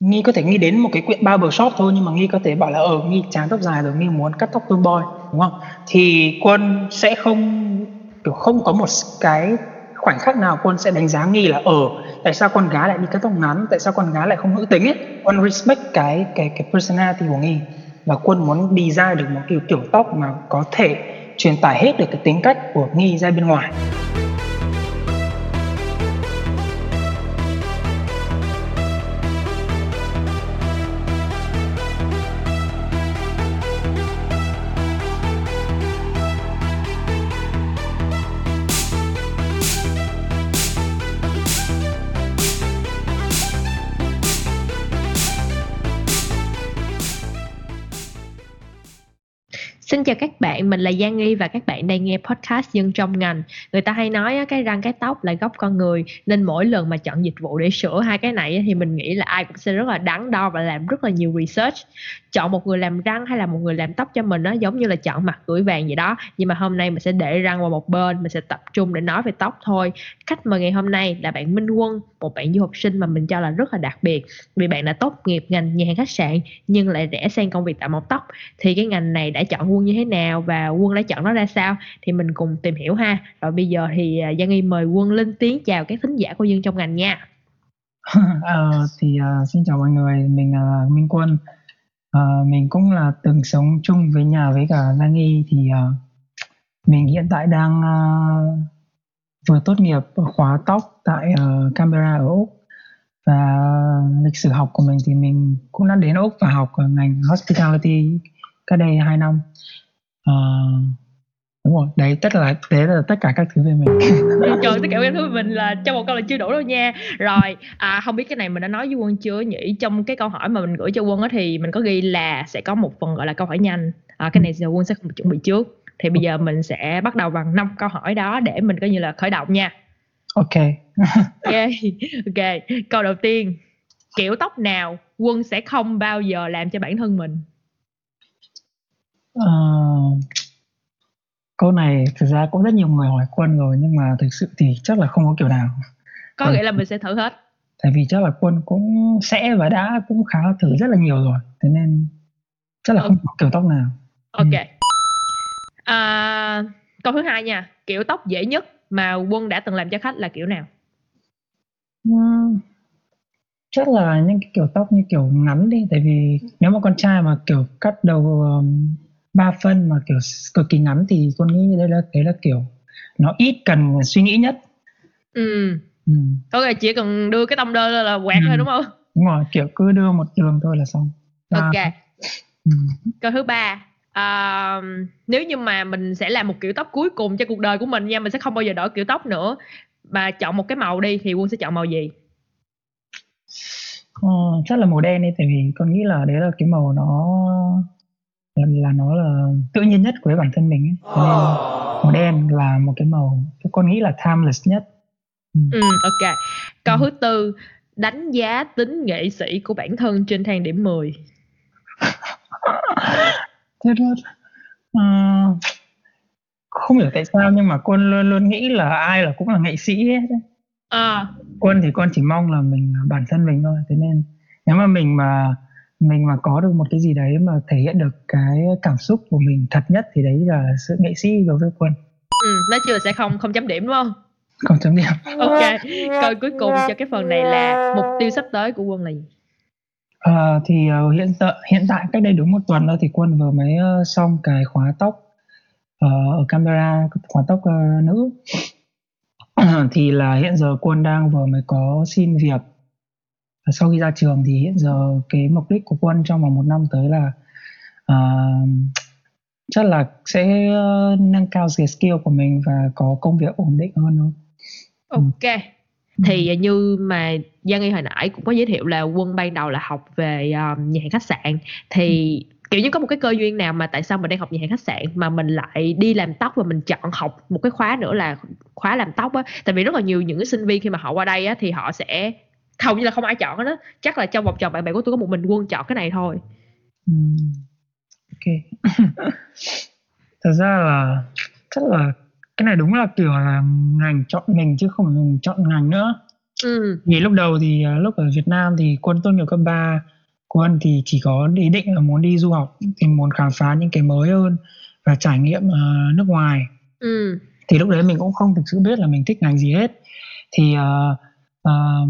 nghi có thể nghĩ đến một cái quyện barber shop thôi, nhưng mà nghi có thể bảo là ở nghi chán tóc dài rồi, nghi muốn cắt tóc tomboy đúng không? Thì quân sẽ không, kiểu, không có một cái khoảnh khắc nào quân sẽ đánh giá nghi là ở tại sao con gái lại đi cắt tóc ngắn, tại sao con gái lại không nữ tính ấy? Quân respect cái cái cái personality của nghi. Và quân muốn đi ra được một kiểu kiểu tóc mà có thể truyền tải hết được cái tính cách của nghi ra bên ngoài. Xin chào các bạn, mình là Giang Nghi và các bạn đang nghe podcast Dân trong ngành. Người ta hay nói cái răng cái tóc là gốc con người nên mỗi lần mà chọn dịch vụ để sửa hai cái này thì mình nghĩ là ai cũng sẽ rất là đắn đo và làm rất là nhiều research. Chọn một người làm răng hay là một người làm tóc cho mình nó giống như là chọn mặt gửi vàng vậy đó. Nhưng mà hôm nay mình sẽ để răng vào một bên, mình sẽ tập trung để nói về tóc thôi. Khách mời ngày hôm nay là bạn Minh Quân, một bạn du học sinh mà mình cho là rất là đặc biệt. Vì bạn đã tốt nghiệp ngành nhà hàng khách sạn nhưng lại rẽ sang công việc tạo mọc tóc. Thì cái ngành này đã chọn quân như thế nào và quân đã chọn nó ra sao? Thì mình cùng tìm hiểu ha. Rồi bây giờ thì à, Giang Y mời quân lên tiếng chào các thính giả của dân trong ngành nha. Uh, thì uh, xin chào mọi người. Mình là uh, Minh Quân. Uh, mình cũng là từng sống chung với nhà với cả Giang Y thì uh, mình hiện tại đang uh, vừa tốt nghiệp khóa tóc tại uh, Canberra ở Úc. Và lịch sử học của mình thì mình cũng đã đến Úc và học ở ngành hospitality cách đây 2 năm. Uh, đúng rồi đấy tất là đấy là tất cả các thứ về mình. Trời tất cả các thứ về mình là trong một câu là chưa đủ đâu nha. Rồi à, không biết cái này mình đã nói với quân chưa? Nhỉ trong cái câu hỏi mà mình gửi cho quân á thì mình có ghi là sẽ có một phần gọi là câu hỏi nhanh. À, cái này giờ quân sẽ không chuẩn bị trước thì bây giờ mình sẽ bắt đầu bằng năm câu hỏi đó để mình coi như là khởi động nha. Ok. Ok ok. Câu đầu tiên. Kiểu tóc nào quân sẽ không bao giờ làm cho bản thân mình? Uh, câu này thực ra cũng rất nhiều người hỏi quân rồi nhưng mà thực sự thì chắc là không có kiểu nào. Có nghĩa là mình sẽ thử hết. Tại vì chắc là quân cũng sẽ và đã cũng khá thử rất là nhiều rồi thế nên chắc là không có kiểu tóc nào. Ok. ừ. À, câu thứ hai nha kiểu tóc dễ nhất mà quân đã từng làm cho khách là kiểu nào uhm, chắc là những cái kiểu tóc như kiểu ngắn đi tại vì nếu mà con trai mà kiểu cắt đầu um, ba phân mà kiểu cực kỳ ngắn thì con nghĩ đây là đấy là kiểu nó ít cần suy nghĩ nhất ừ, ừ. ok chỉ cần đưa cái tông đơn là quẹt ừ. thôi đúng không đúng rồi kiểu cứ đưa một đường thôi là xong ba. ok ừ. câu thứ ba à, nếu như mà mình sẽ làm một kiểu tóc cuối cùng cho cuộc đời của mình nha mình sẽ không bao giờ đổi kiểu tóc nữa. Mà chọn một cái màu đi thì quân sẽ chọn màu gì? Ờ, chắc là màu đen đi tại vì con nghĩ là đấy là cái màu nó là nó là tự nhiên nhất của bản thân mình ấy. nên màu đen là một cái màu con nghĩ là timeless nhất. Ừ, ừ ok. Câu ừ. thứ tư đánh giá tính nghệ sĩ của bản thân trên thang điểm 10 thế đó uh, không hiểu tại sao nhưng mà quân luôn luôn nghĩ là ai là cũng là nghệ sĩ hết à. quân thì con chỉ mong là mình bản thân mình thôi. Thế nên nếu mà mình mà mình mà có được một cái gì đấy mà thể hiện được cái cảm xúc của mình thật nhất thì đấy là sự nghệ sĩ đối với quân. Ừ nói chưa sẽ không không chấm điểm đúng không? Không chấm điểm. Ok câu cuối cùng cho cái phần này là mục tiêu sắp tới của quân là gì à, thì uh, hiện tại hiện tại cách đây đúng một tuần đó thì quân vừa mới uh, xong cái khóa tóc uh, ở Canberra khóa tóc uh, nữ thì là hiện giờ quân đang vừa mới có xin việc sau khi ra trường thì hiện giờ cái mục đích của quân trong vòng một năm tới là uh, chắc là sẽ uh, nâng cao cái skill của mình và có công việc ổn định hơn thôi. Ừ. Ok. Ừ. Thì như mà Giang Y hồi nãy cũng có giới thiệu là quân ban đầu là học về um, nhà hàng khách sạn. Thì ừ. kiểu như có một cái cơ duyên nào mà tại sao mình đang học nhà hàng khách sạn mà mình lại đi làm tóc và mình chọn học một cái khóa nữa là khóa làm tóc á? Tại vì rất là nhiều những cái sinh viên khi mà họ qua đây á thì họ sẽ hầu như là không ai chọn đó chắc là trong vòng tròn bạn bè của tôi có một mình quân chọn cái này thôi. Ừ. ok. Thật ra là chắc là cái này đúng là kiểu là ngành chọn mình chứ không phải mình chọn ngành nữa ừ. vì lúc đầu thì uh, lúc ở Việt Nam thì quân tốt nghiệp cấp 3 quân thì chỉ có ý định là muốn đi du học thì muốn khám phá những cái mới hơn và trải nghiệm uh, nước ngoài ừ. thì lúc đấy mình cũng không thực sự biết là mình thích ngành gì hết thì uh, uh,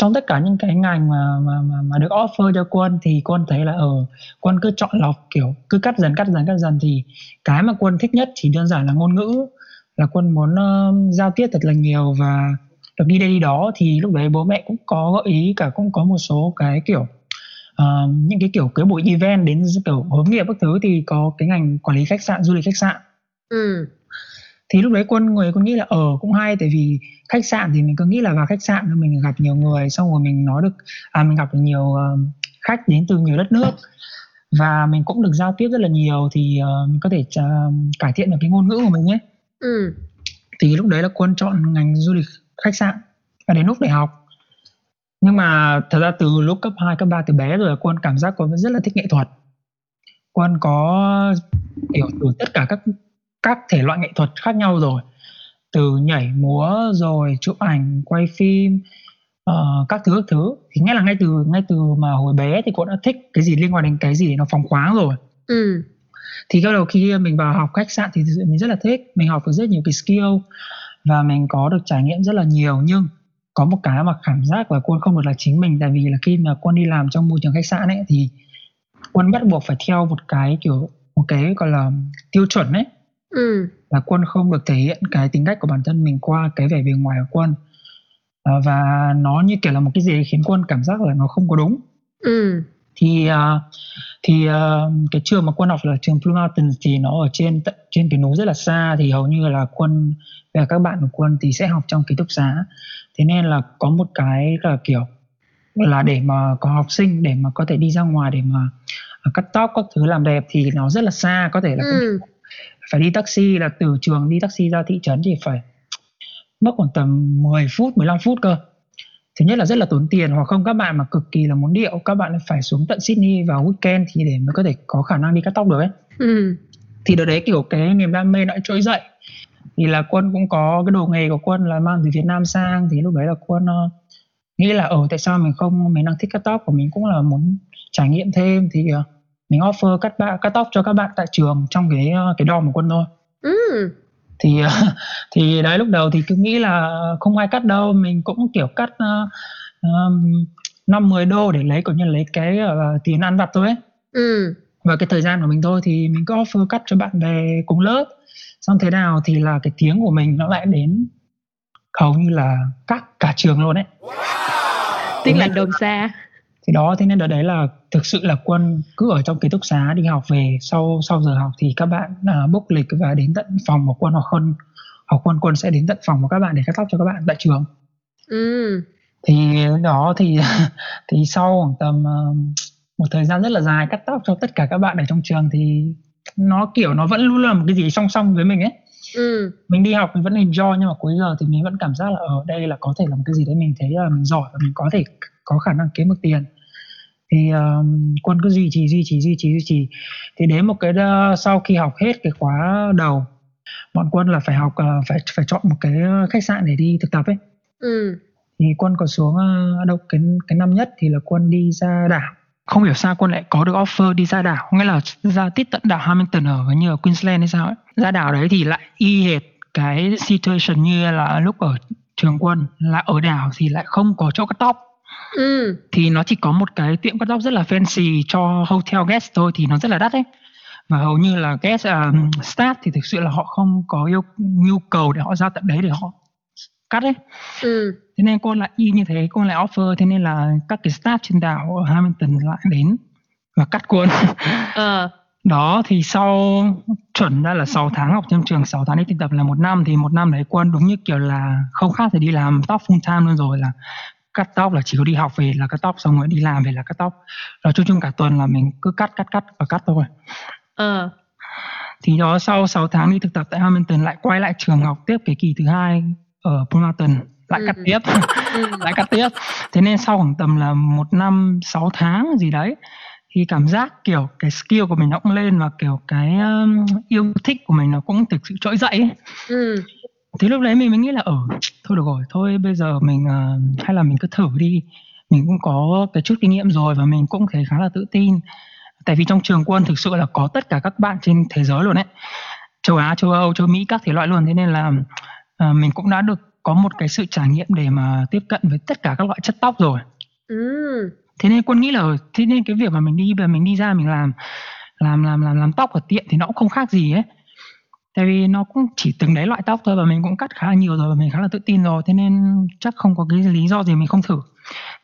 trong tất cả những cái ngành mà mà mà, mà được offer cho quân thì quân thấy là ở quân cứ chọn lọc kiểu cứ cắt dần cắt dần cắt dần thì cái mà quân thích nhất chỉ đơn giản là ngôn ngữ là quân muốn uh, giao tiếp thật là nhiều và được đi đây đi đó thì lúc đấy bố mẹ cũng có gợi ý cả cũng có một số cái kiểu uh, những cái kiểu cái buổi event đến kiểu hướng nghiệp các thứ thì có cái ngành quản lý khách sạn du lịch khách sạn. Ừ thì lúc đấy quân người quân nghĩ là ở ờ, cũng hay tại vì khách sạn thì mình cứ nghĩ là vào khách sạn mình gặp nhiều người xong rồi mình nói được à mình gặp được nhiều uh, khách đến từ nhiều đất nước. Và mình cũng được giao tiếp rất là nhiều thì uh, mình có thể uh, cải thiện được cái ngôn ngữ của mình nhé. Ừ. thì lúc đấy là quân chọn ngành du lịch khách sạn và đến lúc đại học. Nhưng mà thật ra từ lúc cấp 2, cấp 3 từ bé rồi quân cảm giác quân rất là thích nghệ thuật. Quân có hiểu từ tất cả các các thể loại nghệ thuật khác nhau rồi. Từ nhảy múa rồi chụp ảnh quay phim uh, các thứ các thứ. Thì nghe là ngay từ ngay từ mà hồi bé thì cô đã thích cái gì liên quan đến cái gì nó phóng khoáng rồi. Ừ. thì bắt đầu khi mình vào học khách sạn thì mình rất là thích. Mình học được rất nhiều cái skill và mình có được trải nghiệm rất là nhiều. Nhưng có một cái mà cảm giác là quân không được là chính mình. Tại vì là khi mà quân đi làm trong môi trường khách sạn ấy thì quân bắt buộc phải theo một cái kiểu một cái gọi là tiêu chuẩn ấy ừ. là quân không được thể hiện cái tính cách của bản thân mình qua cái vẻ bề ngoài của quân à, và nó như kiểu là một cái gì khiến quân cảm giác là nó không có đúng ừ. thì uh, thì uh, cái trường mà quân học là trường Blue Mountains thì nó ở trên trên cái núi rất là xa thì hầu như là quân và các bạn của quân thì sẽ học trong ký túc xá thế nên là có một cái là kiểu là để mà có học sinh để mà có thể đi ra ngoài để mà cắt tóc các thứ làm đẹp thì nó rất là xa có thể là ừ phải đi taxi là từ trường đi taxi ra thị trấn thì phải mất khoảng tầm 10 phút 15 phút cơ. Thứ nhất là rất là tốn tiền hoặc không các bạn mà cực kỳ là muốn điệu các bạn phải xuống tận Sydney vào weekend thì để mới có thể có khả năng đi cắt tóc được ấy. Ừ. thì đợt đấy kiểu cái niềm đam mê nó trỗi dậy. Thì là quân cũng có cái đồ nghề của quân là mang từ Việt Nam sang thì lúc đấy là quân uh, nghĩ là ở ờ, tại sao mình không mình đang thích cắt tóc của mình cũng là muốn trải nghiệm thêm. Thì uh, mình offer cắt bạn cắt tóc cho các bạn tại trường trong cái ờ, cái đo của quân thôi ừ. thì thì đấy lúc đầu thì cứ nghĩ là không ai cắt đâu mình cũng kiểu cắt năm uh, mười đô để lấy kiểu như lấy cái uh, tiền ăn vặt thôi ấy ừ. và cái thời gian của mình thôi thì mình cứ offer cắt cho bạn bè cùng lớp xong thế nào thì là cái tiếng của mình nó lại đến hầu như là các cả trường luôn đấy wow. tiếng lành đồn xa thì đó thế nên đợt đấy là thực sự là quân cứ ở trong ký túc xá đi học về sau sau giờ học thì các bạn uh, book lịch và đến tận phòng của quân hoặc hơn học quân quân sẽ đến tận phòng của các bạn để cắt tóc cho các bạn tại trường ừ. thì đó thì thì sau khoảng tầm uh, một thời gian rất là dài cắt tóc cho tất cả các bạn ở trong trường thì nó kiểu nó vẫn luôn là một cái gì song song với mình ấy ừ. mình đi học mình vẫn enjoy nhưng mà cuối giờ thì mình vẫn cảm giác là ở đây là có thể là một cái gì đấy mình thấy là mình giỏi và mình có thể có khả năng kiếm được tiền thì uh, quân cứ duy trì duy trì duy trì duy trì. Thì đến một cái uh, sau khi học hết cái khóa đầu bọn quân là phải học uh, phải phải chọn một cái khách sạn để đi thực tập ấy. Ừ. thì quân có xuống uh, đâu cái cái năm nhất thì là quân đi ra đảo. Không hiểu sao quân lại có được offer đi ra đảo. Nghĩa là ra tít tận đảo Hamilton ở như ở Queensland hay sao ấy. Ra đảo đấy thì lại y hệt cái situation như là lúc ở trường quân là ở đảo thì lại không có chỗ cắt tóc ừ. thì nó chỉ có một cái tiệm cắt tóc rất là fancy cho hotel guest thôi thì nó rất là đắt đấy và hầu như là guest um, staff thì thực sự là họ không có yêu nhu cầu để họ ra tận đấy để họ cắt đấy ừ. thế nên cô lại y như thế cô lại offer thế nên là các cái staff trên đảo Hamilton lại đến và cắt quân ờ. đó thì sau chuẩn ra là 6 tháng học trong trường 6 tháng đi thực tập là một năm thì một năm đấy quân đúng như kiểu là không khác thì đi làm tóc full time luôn rồi là cắt tóc là chỉ có đi học về là cắt tóc xong rồi đi làm về là cắt tóc rồi chung chung cả tuần là mình cứ cắt cắt cắt và cắt thôi ờ. thì đó sau 6 tháng đi thực tập tại Hamilton lại quay lại trường học tiếp cái kỳ thứ hai ở Bremerton lại ừ. cắt tiếp ừ. lại cắt tiếp thế nên sau khoảng tầm là một năm 6 tháng gì đấy thì cảm giác kiểu cái skill của mình nó cũng lên và kiểu cái um, yêu thích của mình nó cũng thực sự trỗi dậy ấy. Ừ thì lúc đấy mình mới nghĩ là ở ừ, thôi được rồi thôi bây giờ mình uh, hay là mình cứ thử đi. Mình cũng có cái chút kinh nghiệm rồi và mình cũng thấy khá là tự tin. Tại vì trong trường quân thực sự là có tất cả các bạn trên thế giới luôn đấy châu Á châu Âu châu Mỹ các thể loại luôn. Thế nên là uh, mình cũng đã được có một cái sự trải nghiệm để mà tiếp cận với tất cả các loại chất tóc rồi. Ừ. thế nên quân nghĩ là thế nên cái việc mà mình đi về mình đi ra mình làm làm làm làm làm tóc ở tiệm thì nó cũng không khác gì ấy tại vì nó cũng chỉ từng đấy loại tóc thôi và mình cũng cắt khá là nhiều rồi và mình khá là tự tin rồi thế nên chắc không có cái lý do gì mình không thử.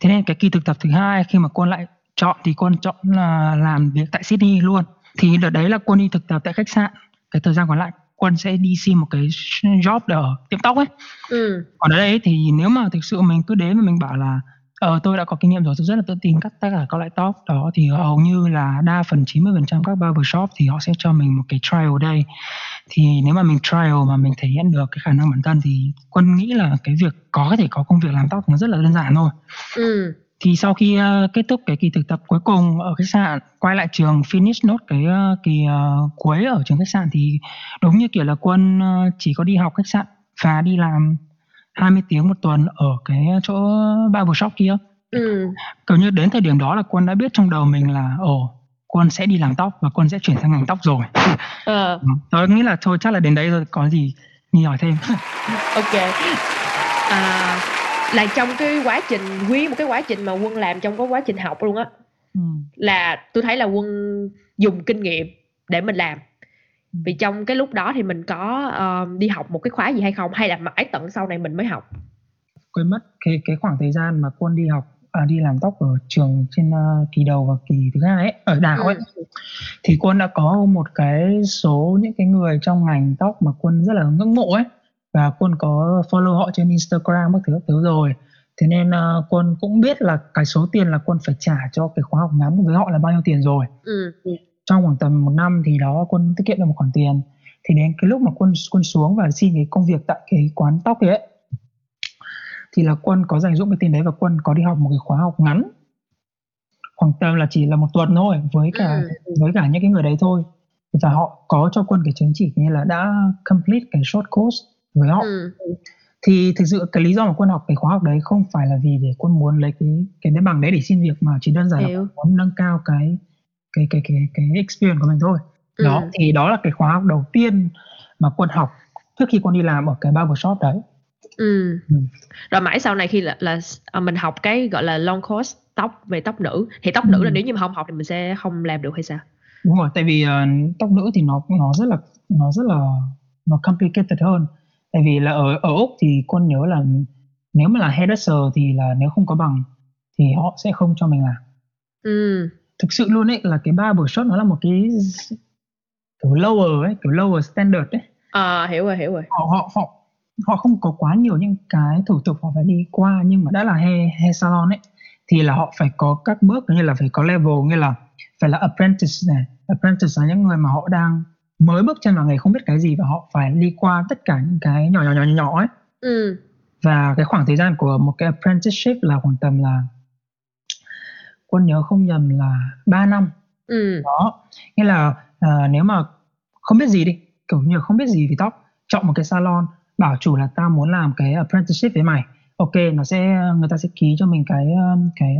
Thế nên cái kỳ thực tập thứ hai khi mà quân lại chọn thì quân chọn là làm việc tại Sydney luôn. Thì đợt đấy là quân đi thực tập tại khách sạn. Cái thời gian còn lại quân sẽ đi xin một cái job ở tiệm tóc ấy. Ừ. còn ở đây thì nếu mà thực sự mình cứ đến và mình bảo là ờ tôi đã có kinh nghiệm rồi tôi rất là tự tin cắt tất cả các loại tóc đó. Thì hầu như là đa phần 90% các barbershop thì họ sẽ cho mình một cái trial day. Thì nếu mà mình trial mà mình thể hiện được cái khả năng bản thân thì quân nghĩ là cái việc có thể có công việc làm tóc nó rất là đơn giản thôi. Ừ. thì sau khi uh, kết thúc cái kỳ thực tập cuối cùng ở khách sạn quay lại trường finish nốt cái uh, kỳ uh, cuối ở trường khách sạn thì đúng như kiểu là quân uh, chỉ có đi học khách sạn và đi làm 20 tiếng một tuần ở cái chỗ barbershop kia ừ. kiểu như đến thời điểm đó là quân đã biết trong đầu mình là ồ quân sẽ đi làm tóc và quân sẽ chuyển sang ngành tóc rồi ờ. Ừ. tôi nghĩ là thôi chắc là đến đấy rồi có gì nghi hỏi thêm ok à, là trong cái quá trình nguyên một cái quá trình mà quân làm trong cái quá trình học luôn á ừ. là tôi thấy là quân dùng kinh nghiệm để mình làm vì trong cái lúc đó thì mình có uh, đi học một cái khóa gì hay không? Hay là mãi tận sau này mình mới học? Quên mất cái cái khoảng thời gian mà quân đi học à, đi làm tóc ở trường trên uh, kỳ đầu và kỳ thứ hai ấy ở đảo ấy. Ừ. thì quân đã có một cái số những cái người trong ngành tóc mà quân rất là ngưỡng mộ ấy. Và quân có follow họ trên Instagram các thứ các thứ rồi. Thế nên uh, quân cũng biết là cái số tiền là quân phải trả cho cái khóa học ngắn với họ là bao nhiêu tiền rồi. Ừ trong khoảng tầm một năm thì đó quân tiết kiệm được một khoản tiền. Thì đến cái lúc mà quân quân xuống và xin cái công việc tại cái quán tóc ấy thì là quân có dành dụng cái tiền đấy và quân có đi học một cái khóa học ngắn. Khoảng tầm là chỉ là một tuần thôi với cả ừ. với cả những cái người đấy thôi. Và họ có cho quân cái chứng chỉ như là đã complete cái short course với họ. Ừ. thì thực sự cái lý do mà quân học cái khóa học đấy không phải là vì để quân muốn lấy cái cái cái bằng đấy để xin việc mà chỉ đơn giản là muốn nâng cao cái cái cái cái cái experience của mình thôi ừ. đó thì đó là cái khóa học đầu tiên mà quân học trước khi quân đi làm ở cái barbershop đấy ừ. ừ. rồi mãi sau này khi là là à, mình học cái gọi là long course tóc về tóc nữ thì tóc ừ. nữ là nếu như mà không học thì mình sẽ không làm được hay sao đúng rồi tại vì uh, tóc nữ thì nó nó rất là nó rất là nó complicated hơn tại vì là ở ở úc thì quân nhớ là nếu mà là hairdresser thì là nếu không có bằng thì họ sẽ không cho mình làm ừ thực sự luôn ấy là cái barbershop nó là một cái kiểu lower ấy kiểu lower standard ấy. À hiểu rồi hiểu rồi. Họ họ họ họ không có quá nhiều những cái thủ tục họ phải đi qua nhưng mà đã là hair hair salon ấy thì là họ phải có các bước như là phải có level như là phải là apprentice này. Apprentice là những người mà họ đang mới bước chân vào nghề không biết cái gì và họ phải đi qua tất cả những cái nhỏ nhỏ nhỏ nhỏ ấy. Ừ. và cái khoảng thời gian của một cái apprenticeship là khoảng tầm là quân nhớ không nhầm là 3 năm. Ừ. đó. Nghĩa là uh, nếu mà không biết gì đi kiểu như không biết gì về tóc chọn một cái salon bảo chủ là tao muốn làm cái apprenticeship với mày. Ok nó sẽ người ta sẽ ký cho mình cái cái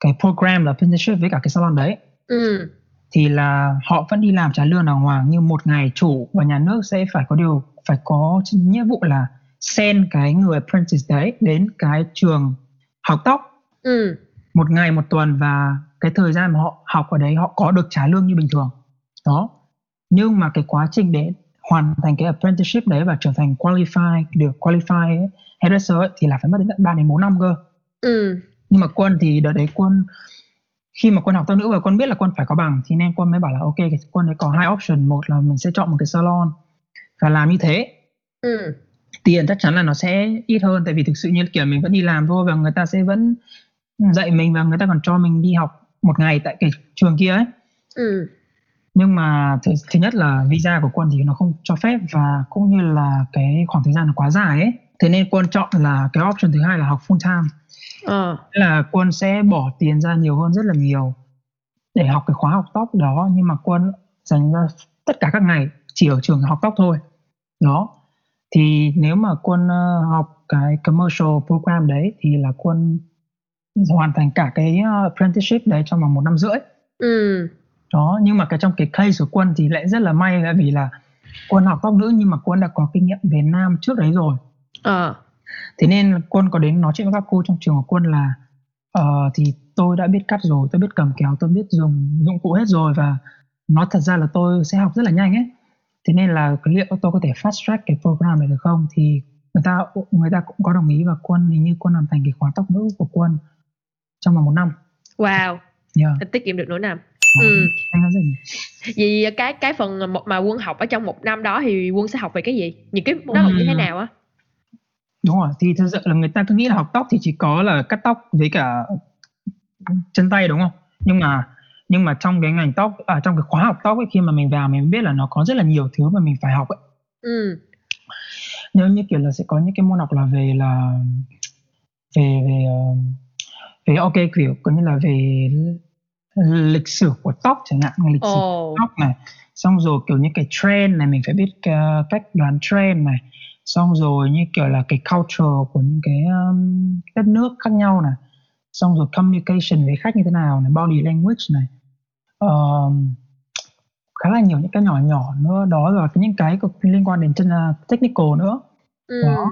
cái program là apprenticeship với cả cái salon đấy. Ừ. thì là họ vẫn đi làm trả lương đàng hoàng nhưng một ngày chủ và nhà nước sẽ phải có điều phải có nghĩa vụ là send cái người apprentice đấy đến cái trường học tóc. Ừ một ngày một tuần và cái thời gian mà họ học ở đấy họ có được trả lương như bình thường đó nhưng mà cái quá trình để hoàn thành cái apprenticeship đấy và trở thành qualify được qualify hairdresser ấy, thì là phải mất đến tận 3 đến 4 năm cơ ừ. nhưng mà quân thì đợt đấy quân khi mà quân học tóc nữ và quân biết là quân phải có bằng thì nên quân mới bảo là ok quân đấy có hai option một là mình sẽ chọn một cái salon và làm như thế ừ. tiền chắc chắn là nó sẽ ít hơn tại vì thực sự như kiểu mình vẫn đi làm thôi và người ta sẽ vẫn dạy mình và người ta còn cho mình đi học một ngày tại cái trường kia ấy. Ừ. nhưng mà thứ, thứ nhất là visa của quân thì nó không cho phép và cũng như là cái khoảng thời gian nó quá dài ấy. Thế nên quân chọn là cái option thứ hai là học full time. Ờ. là quân sẽ bỏ tiền ra nhiều hơn rất là nhiều để học cái khóa học tóc đó nhưng mà quân dành ra tất cả các ngày chỉ ở trường học tóc thôi. Đó. Thì nếu mà quân uh, học cái commercial program đấy thì là quân hoàn thành cả cái apprenticeship đấy trong vòng một năm rưỡi ừ. đó nhưng mà cái trong cái case của quân thì lại rất là may là vì là quân học tóc nữ nhưng mà quân đã có kinh nghiệm về nam trước đấy rồi à. thế nên quân có đến nói chuyện với các cô trong trường của quân là uh, thì tôi đã biết cắt rồi tôi biết cầm kéo tôi biết dùng dụng cụ hết rồi và nói thật ra là tôi sẽ học rất là nhanh ấy thế nên là liệu tôi có thể fast track cái program này được không thì người ta người ta cũng có đồng ý và quân hình như quân làm thành cái khóa tóc nữ của quân trong vòng một năm. Wow. Yeah. tiết kiệm được nửa năm. Ừ. vì cái cái phần mà quân học ở trong một năm đó thì quân sẽ học về cái gì? Những cái nó học như thế nào á? Đúng rồi thì thực sự là người ta cứ nghĩ là học tóc thì chỉ có là cắt tóc với cả chân tay đúng không? Nhưng mà nhưng mà trong cái ngành tóc à, trong cái khóa học tóc ấy khi mà mình vào mình biết là nó có rất là nhiều thứ mà mình phải học ấy. Ừ. nếu như kiểu là sẽ có những cái môn học là về là về về uh, về ok kiểu có như là về lịch sử của tóc chẳng hạn lịch sử oh. tóc này. Xong rồi kiểu như cái trend này mình phải biết uh, cách đoán trend này. Xong rồi như kiểu là cái culture của những cái um, đất nước khác nhau này. Xong rồi communication với khách như thế nào này body language này. Uh, khá là nhiều những cái nhỏ nhỏ nữa. Đó là những cái liên quan đến chân uh, technical nữa. Ừ. đó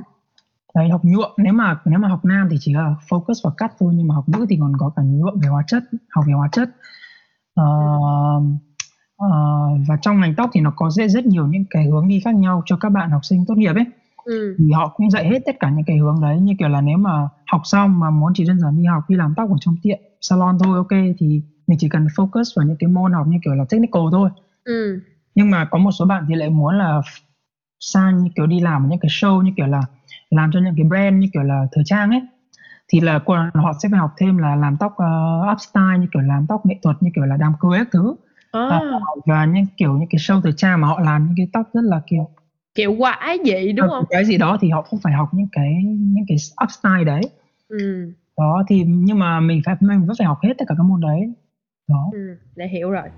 đấy học nhuộm nếu mà nếu mà học nam thì chỉ là focus vào cắt thôi nhưng mà học nữ thì còn có cả nhuộm về hóa chất học về hóa chất uh, uh, và trong ngành tóc thì nó có rất rất nhiều những cái hướng đi khác nhau cho các bạn học sinh tốt nghiệp ấy ừ. thì họ cũng dạy hết tất cả những cái hướng đấy như kiểu là nếu mà học xong mà muốn chỉ đơn giản đi học đi làm tóc ở trong tiệm salon thôi ok thì mình chỉ cần focus vào những cái môn học như kiểu là technical thôi ừ. nhưng mà có một số bạn thì lại muốn là sang như kiểu đi làm những cái show như kiểu là làm cho những cái brand như kiểu là thời trang ấy thì là họ sẽ phải học thêm là làm tóc uh, up style như kiểu làm tóc nghệ thuật như kiểu là đám cưới các thứ. À. và những kiểu những cái show thời trang mà họ làm những cái tóc rất là kiểu kiểu quái dị đúng không? cái gì đó thì họ không phải học những cái những cái up style đấy. Ừ. đó thì nhưng mà mình phải mình vẫn phải học hết tất cả các môn đấy. Đó. Ừ, để hiểu rồi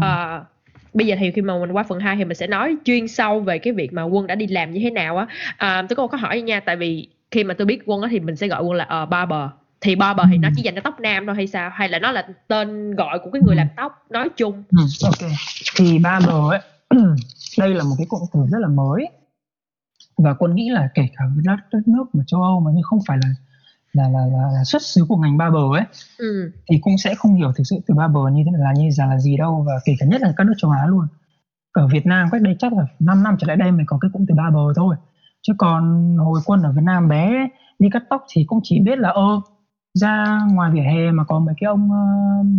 à, bây giờ thì khi mà mình qua phần 2 thì mình sẽ nói chuyên sâu về cái việc mà quân đã đi làm như thế nào á. À, tôi có một câu hỏi nha tại vì khi mà tôi biết quân á thì mình sẽ gọi quân là uh, barber. Thì barber thì nó chỉ dành cho tóc nam thôi hay sao? Hay là nó là tên gọi của cái người làm tóc nói chung? Ừ, ok. Thì barber ấy đây là một cái cụm từ rất là mới. Và quân nghĩ là kể cả đất đất nước mà châu Âu mà nhưng không phải là là là, là, là xuất xứ của ngành barber ấy ừ. thì cũng sẽ không hiểu thực sự từ barber như thế là như là là gì đâu và kể cả nhất là các nước châu Á luôn ở Việt Nam cách đây chắc là 5 năm trở lại đây mới có cái cụm từ barber thôi chứ còn hồi quân ở Việt Nam bé đi cắt tóc thì cũng chỉ biết là ơ ra ngoài vỉa hè mà có mấy cái ông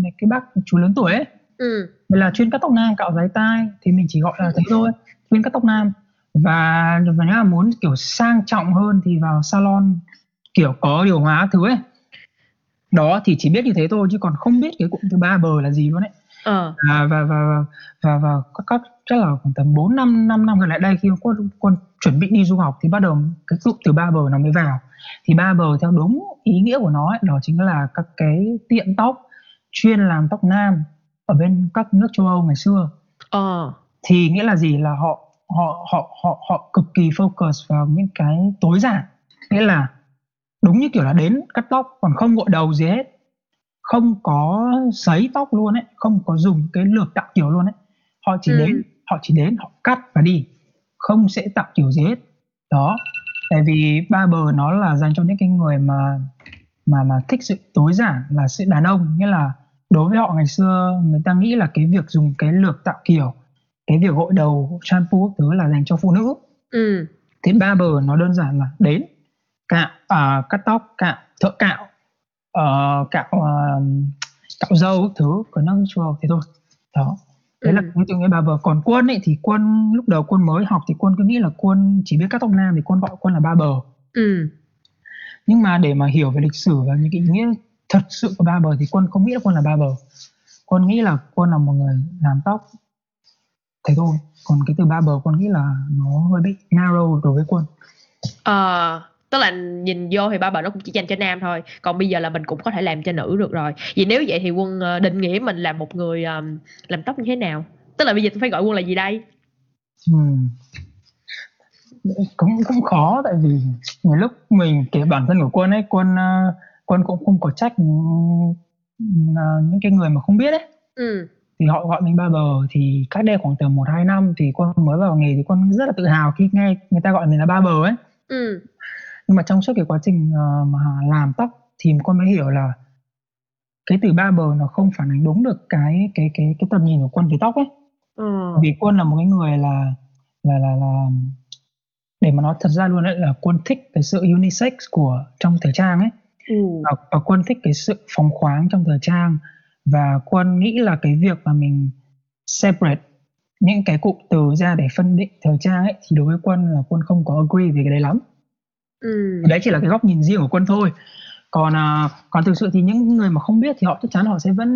mấy cái bác chú lớn tuổi ấy ừ. là chuyên cắt tóc nam cạo giấy tai thì mình chỉ gọi là thế thôi chuyên cắt tóc nam và và nếu mà muốn kiểu sang trọng hơn thì vào salon kiểu có điều hóa thứ ấy. Đó thì chỉ biết như thế thôi chứ còn không biết cái cụm từ ba bờ là gì luôn ấy. Ờ. à, và và và và, và các, các chắc là khoảng tầm 4 năm 5 năm gần lại đây khi quân quân chuẩn bị đi du học thì bắt đầu cái cụm từ ba bờ nó mới vào. Thì ba bờ theo đúng ý nghĩa của nó ấy, đó chính là các cái tiệm tóc chuyên làm tóc nam ở bên các nước châu Âu ngày xưa. Ờ. thì nghĩa là gì? Là họ họ họ họ họ cực kỳ focus vào những cái tối giản. Nghĩa là đúng như kiểu là đến cắt tóc còn không gội đầu gì hết. Không có sấy tóc luôn ấy không có dùng cái lược tạo kiểu luôn ấy. Họ chỉ ừ. đến họ chỉ đến họ cắt và đi. Không sẽ tạo kiểu gì hết. Đó. Tại vì barber nó là dành cho những cái người mà mà mà thích sự tối giản là sự đàn ông. Nghĩa là đối với họ ngày xưa người ta nghĩ là cái việc dùng cái lược tạo kiểu cái việc gội đầu shampoo thứ là dành cho phụ nữ. Ừ. thế barber nó đơn giản là đến cạo uh, cắt tóc cạo thợ cạo uh, cạo uh, cạo dâu thứ của nó châu thế thôi. Đó. Đấy ừ. là ví dụ như bà vợ còn quân ấy thì quân lúc đầu quân mới học thì quân cứ nghĩ là quân chỉ biết cắt tóc nam thì quân gọi quân là ba bờ. Ừ. nhưng mà để mà hiểu về lịch sử và những cái ý nghĩa thật sự của ba bờ thì quân không nghĩ là quân là ba bờ. Quân nghĩ là quân là một người làm tóc. Thế thôi. Còn cái từ ba bờ con nghĩ là nó hơi bị narrow đối với quân. Ờ, tức là nhìn vô thì ba bờ nó cũng chỉ dành cho nam thôi còn bây giờ là mình cũng có thể làm cho nữ được rồi vậy nếu vậy thì quân ờ, định nghĩa mình là một người um, làm tóc như thế nào tức là bây giờ tôi phải gọi quân là gì đây hmm. cũng cũng khó tại vì nhiều lúc mình kể bản thân của quân ấy quân uh, quân cũng không có trách uh, những cái người mà không biết ấy ừ. thì họ gọi mình ba bờ thì cách đây khoảng tầm một hai năm thì quân mới vào nghề thì quân rất là tự hào khi nghe người ta gọi mình là ba bờ ấy ừ. Nhưng mà trong suốt cái quá trình uh, mà làm tóc thì con mới hiểu là cái từ ba bờ nó không phản ánh đúng được cái cái cái cái tầm nhìn của quân về tóc ấy ừ. vì quân là một cái người là là là là để mà nói thật ra luôn ấy là quân thích cái sự unisex của trong thời trang ấy ừ. và, và quân thích cái sự phóng khoáng trong thời trang và quân nghĩ là cái việc mà mình separate những cái cụm từ ra để phân định thời trang ấy thì đối với quân là quân không có agree về cái đấy lắm ừ. đấy chỉ là cái góc nhìn riêng của quân thôi. Còn à, còn thực sự thì những người mà không biết thì họ chắc chắn họ sẽ vẫn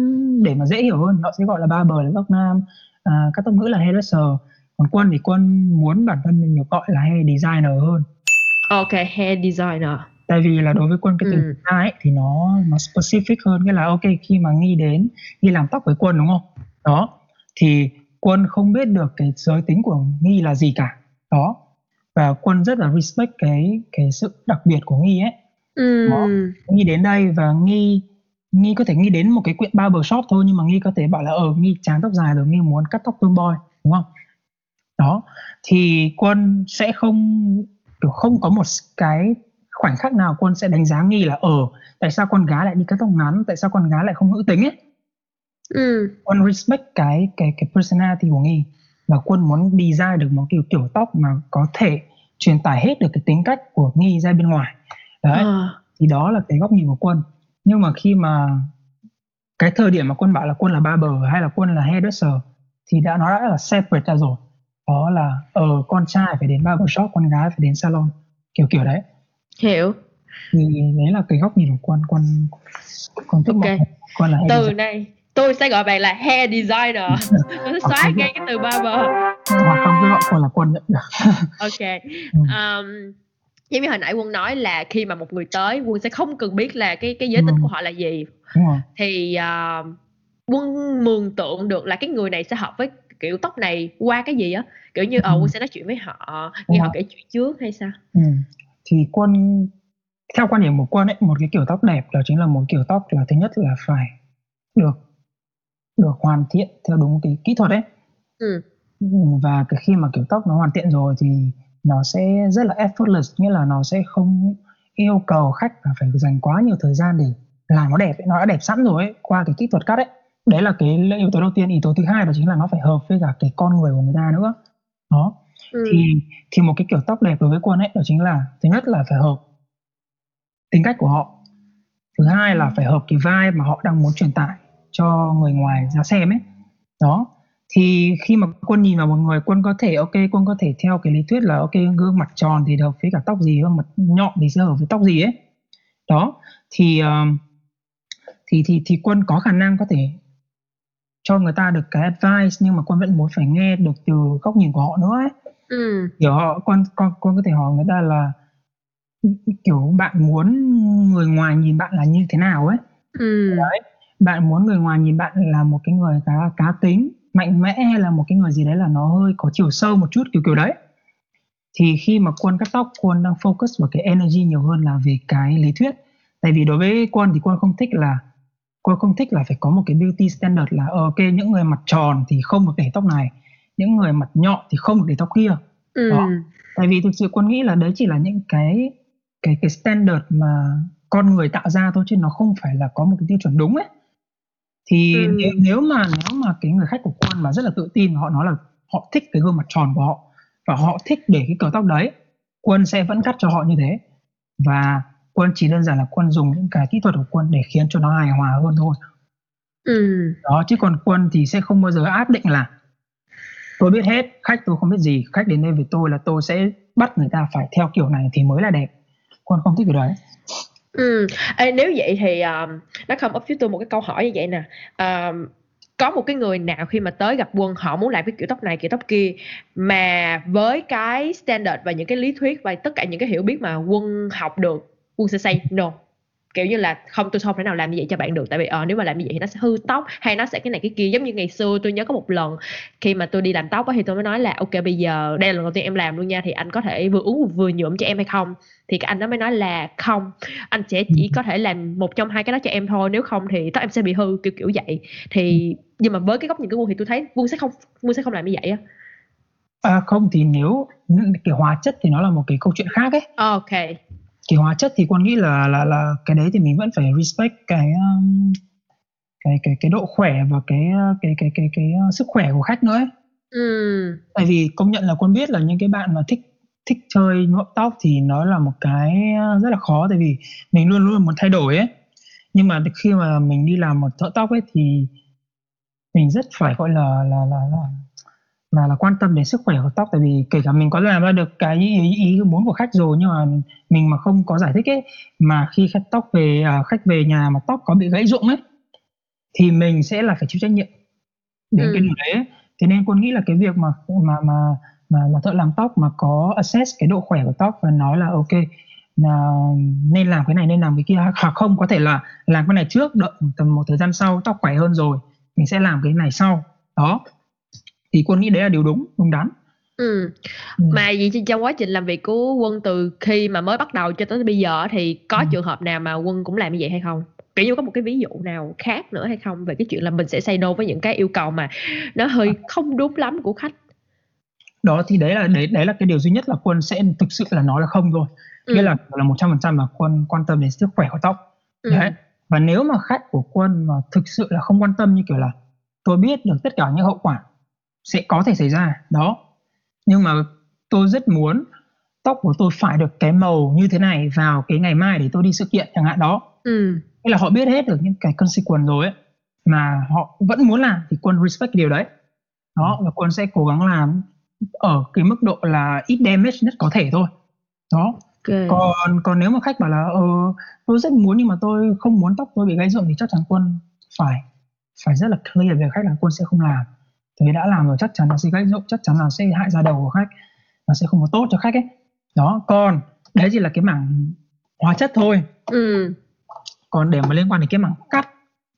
để mà dễ hiểu hơn họ sẽ gọi là ba bờ là góc nam à, các tóc nữ là hairdresser còn quân thì quân muốn bản thân mình được gọi là hair designer hơn. Ok hair designer. Tại vì là đối với quân cái từ ừ. ấy thì nó nó specific hơn nghĩa là ok khi mà nghi đến nghi làm tóc với quân đúng không? Đó. Thì quân không biết được cái giới tính của nghi là gì cả. Đó và quân rất là respect cái cái sự đặc biệt của nghi ấy ừ. đó. nghi đến đây và nghi nghi có thể nghi đến một cái quyện barber shop thôi nhưng mà nghi có thể bảo là ở ờ, nghi chán tóc dài rồi nghi muốn cắt tóc tomboy đúng không đó thì quân sẽ không kiểu không có một cái khoảnh khắc nào quân sẽ đánh giá nghi là ở ờ, tại sao con gái lại đi cắt tóc ngắn tại sao con gái lại không nữ tính ấy ừ. quân respect cái cái cái personality của nghi và quân muốn design được một kiểu kiểu tóc mà có thể truyền tải hết được cái tính cách của nghi ra bên ngoài. Đấy à. thì đó là cái góc nhìn của quân. Nhưng mà khi mà cái thời điểm mà quân bảo là quân là barber hay là quân là hairdresser thì đã nó đã là separate ra rồi. Đó là ở ờ, con trai phải đến barber shop con gái phải đến salon. Kiểu kiểu đấy. Hiểu. Thì đấy là cái góc nhìn của quân. Quân quân thích okay. quân là từ này tôi sẽ gọi bạn là hair designer. Tôi sẽ xóa ngay cái từ barber hoặc không cứ gọi quân là quân được ok. Um, giống như hồi nãy quân nói là khi mà một người tới quân sẽ không cần biết là cái cái giới tính ừ. của họ là gì. Thì uh, quân mường tượng được là cái người này sẽ hợp với kiểu tóc này qua cái gì á. Kiểu như ờ ừ. quân sẽ nói chuyện với họ nghe họ kể chuyện trước hay sao? Ừ. thì quân theo quan điểm của quân ấy một cái kiểu tóc đẹp đó chính là một kiểu tóc là thứ nhất là phải được được hoàn thiện theo đúng cái kỹ thuật ấy. Ừ. và cái khi mà kiểu tóc nó hoàn thiện rồi thì nó sẽ rất là effortless nghĩa là nó sẽ không yêu cầu khách là phải dành quá nhiều thời gian để làm nó đẹp ấy. nó đã đẹp sẵn rồi ấy, qua cái kỹ thuật cắt ấy. Đấy là cái yếu tố đầu tiên. Yếu tố thứ hai đó chính là nó phải hợp với cả cái con người của người ta nữa. Đó. Ừ. thì thì một cái kiểu tóc đẹp đối với quân ấy đó chính là thứ nhất là phải hợp tính cách của họ. Thứ hai là phải hợp cái vai mà họ đang muốn truyền tải cho người ngoài ra xem ấy. Đó. Thì khi mà quân nhìn vào một người quân có thể ok quân có thể theo cái lý thuyết là ok gương mặt tròn thì hợp với cả tóc gì gương mặt nhọn thì sẽ hợp với tóc gì ấy. Đó. Thì uh, thì thì thì quân có khả năng có thể cho người ta được cái advice nhưng mà quân vẫn muốn phải nghe được từ góc nhìn của họ nữa ấy. Ừ. kiểu họ con con con có thể hỏi người ta là kiểu bạn muốn người ngoài nhìn bạn là như thế nào? ấy. Ừ. đấy bạn muốn người ngoài nhìn bạn là một cái người cá cá tính mạnh mẽ hay là một cái người gì đấy là nó hơi có chiều sâu một chút kiểu kiểu đấy? Thì khi mà quân cắt tóc quân đang focus vào cái energy nhiều hơn là về cái lý thuyết. Tại vì đối với quân thì quân không thích là quân không thích là phải có một cái beauty standard là ờ, ok những người mặt tròn thì không được để tóc này những người mặt nhọn thì không được để tóc kia. Ừ. đó. Tại vì thực sự quân nghĩ là đấy chỉ là những cái cái cái standard mà con người tạo ra thôi chứ nó không phải là có một cái tiêu chuẩn đúng ấy thì ừ. nếu, nếu mà nếu mà cái người khách của quân mà rất là tự tin họ nói là họ thích cái gương mặt tròn của họ và họ thích để cái kiểu tóc đấy quân sẽ vẫn cắt cho họ như thế và quân chỉ đơn giản là quân dùng những cái kỹ thuật của quân để khiến cho nó hài hòa hơn thôi ừ. đó chứ còn quân thì sẽ không bao giờ áp định là tôi biết hết khách tôi không biết gì khách đến đây với tôi là tôi sẽ bắt người ta phải theo kiểu này thì mới là đẹp quân không thích cái đấy Ừ, Ê, nếu vậy thì um, nó không up với tôi một cái câu hỏi như vậy nè. Um, có một cái người nào khi mà tới gặp quân họ muốn làm cái kiểu tóc này kiểu tóc kia mà với cái standard và những cái lý thuyết và tất cả những cái hiểu biết mà quân học được quân sẽ say no kiểu như là không tôi không thể nào làm như vậy cho bạn được tại vì ờ nếu mà làm như vậy thì nó sẽ hư tóc hay nó sẽ cái này cái kia. Giống như ngày xưa tôi nhớ có một lần khi mà tôi đi làm tóc thì tôi mới nói là ok bây giờ đây là lần đầu tiên em làm luôn nha thì anh có thể vừa uống vừa nhuộm cho em hay không? Thì cái anh đó mới nói là không anh sẽ chỉ có thể làm một trong hai cái đó cho em thôi nếu không thì tóc em sẽ bị hư. Kiểu kiểu vậy. Thì nhưng mà với cái góc nhìn của quân thì tôi thấy quân sẽ không quân sẽ không làm như vậy á. À, không thì nếu cái hóa chất thì nó là một cái câu chuyện khác ấy. ok Cái hóa chất thì con nghĩ là là là cái đấy thì mình vẫn phải respect cái um, cái cái cái độ khỏe và cái cái cái cái cái, cái uh, sức khỏe của khách nữa ấy. ừ Tại vì công nhận là con biết là những cái bạn mà thích thích chơi nhuộm tóc thì nó là một cái uh, rất là khó tại vì mình luôn luôn muốn thay đổi ấy. Nhưng mà khi mà mình đi làm một thợ tóc ấy thì mình rất phải gọi là là là là là, là quan tâm đến sức khỏe của tóc tại vì kể cả mình có làm ra được cái ý, ý muốn của khách rồi nhưng mà mình mà không có giải thích ấy mà khi khách tóc về à, khách về nhà mà tóc có bị gãy rụng ấy thì mình sẽ là phải chịu trách nhiệm đến Ừ. cái điều đấy ấy. thế nên con nghĩ là cái việc mà mà mà mà, mà thợ làm tóc mà có assess cái độ khỏe của tóc và nói là ok là nên làm cái này nên làm cái kia hoặc không có thể là làm cái này trước đợi tầm một thời gian sau tóc khỏe hơn rồi mình sẽ làm cái này sau đó thì quân nghĩ đấy là điều đúng đúng đắn ừ Ừ. mà vậy trong quá trình làm việc của quân từ khi mà mới bắt đầu cho tới bây giờ thì có Ừ. trường hợp nào mà quân cũng làm như vậy hay không kiểu như có một cái ví dụ nào khác nữa hay không về cái chuyện là mình sẽ say no với những cái yêu cầu mà nó hơi không đúng lắm của khách đó thì đấy là đấy đấy là cái điều duy nhất là quân sẽ thực sự là nói là không thôi ừ. nghĩa là là một trăm phần trăm là quân quan tâm đến sức khỏe của tóc ừ. đấy và nếu mà khách của quân mà thực sự là không quan tâm như kiểu là tôi biết được tất cả những hậu quả sẽ có thể xảy ra đó. Nhưng mà tôi rất muốn tóc của tôi phải được cái màu như thế này vào cái ngày mai để tôi đi sự kiện chẳng hạn đó. Ừ. Nghĩa là họ biết hết được những cái consequence rồi ấy mà họ vẫn muốn làm thì quân respect điều đấy. Đó và quân sẽ cố gắng làm ở cái mức độ là ít damage nhất có thể thôi đó. Ok. Còn còn nếu mà khách bảo là ờ tôi rất muốn nhưng mà tôi không muốn tóc tôi bị gãy rụng thì chắc chắn quân phải phải rất là clear về khách là quân sẽ không làm vì đã làm rồi chắc chắn nó sẽ gãy rụng chắc chắn là sẽ hại da đầu của khách. Nó sẽ không có tốt cho khách ấy. Đó còn đấy chỉ là cái mảng hóa chất thôi. Ừ. Còn để mà liên quan đến cái mảng cắt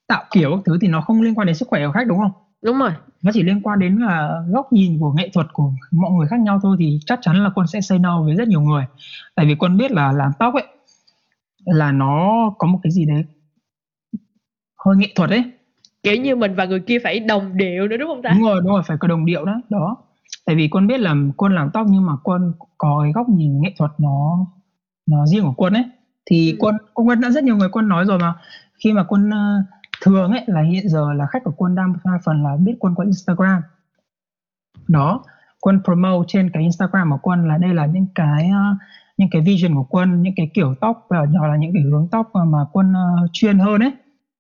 tạo kiểu các thứ thì nó không liên quan đến sức khỏe của khách đúng không? Đúng rồi. Nó chỉ liên quan đến là góc nhìn của nghệ thuật của mọi người khác nhau thôi thì chắc chắn là quân sẽ say no với rất nhiều người. Tại vì quân biết là làm tóc ấy là nó có một cái gì đấy hơi nghệ thuật ấy kiểu như mình và người kia phải đồng điệu nữa đúng không ta? Đúng rồi đúng rồi phải có đồng điệu đó đó. Tại vì quân biết là quân làm tóc nhưng mà quân có cái góc nhìn nghệ thuật nó nó riêng của quân ấy. Thì Ừ. quân quân đã rất nhiều người quân nói rồi mà. Khi mà quân ờ, thường ấy là hiện giờ là khách của quân đang đa phần là biết quân qua Instagram. Đó quân promote trên cái Instagram của quân là đây là những cái ờ, những cái vision của quân những cái kiểu tóc và nhỏ là những cái hướng tóc mà, quân ờ, chuyên hơn ấy.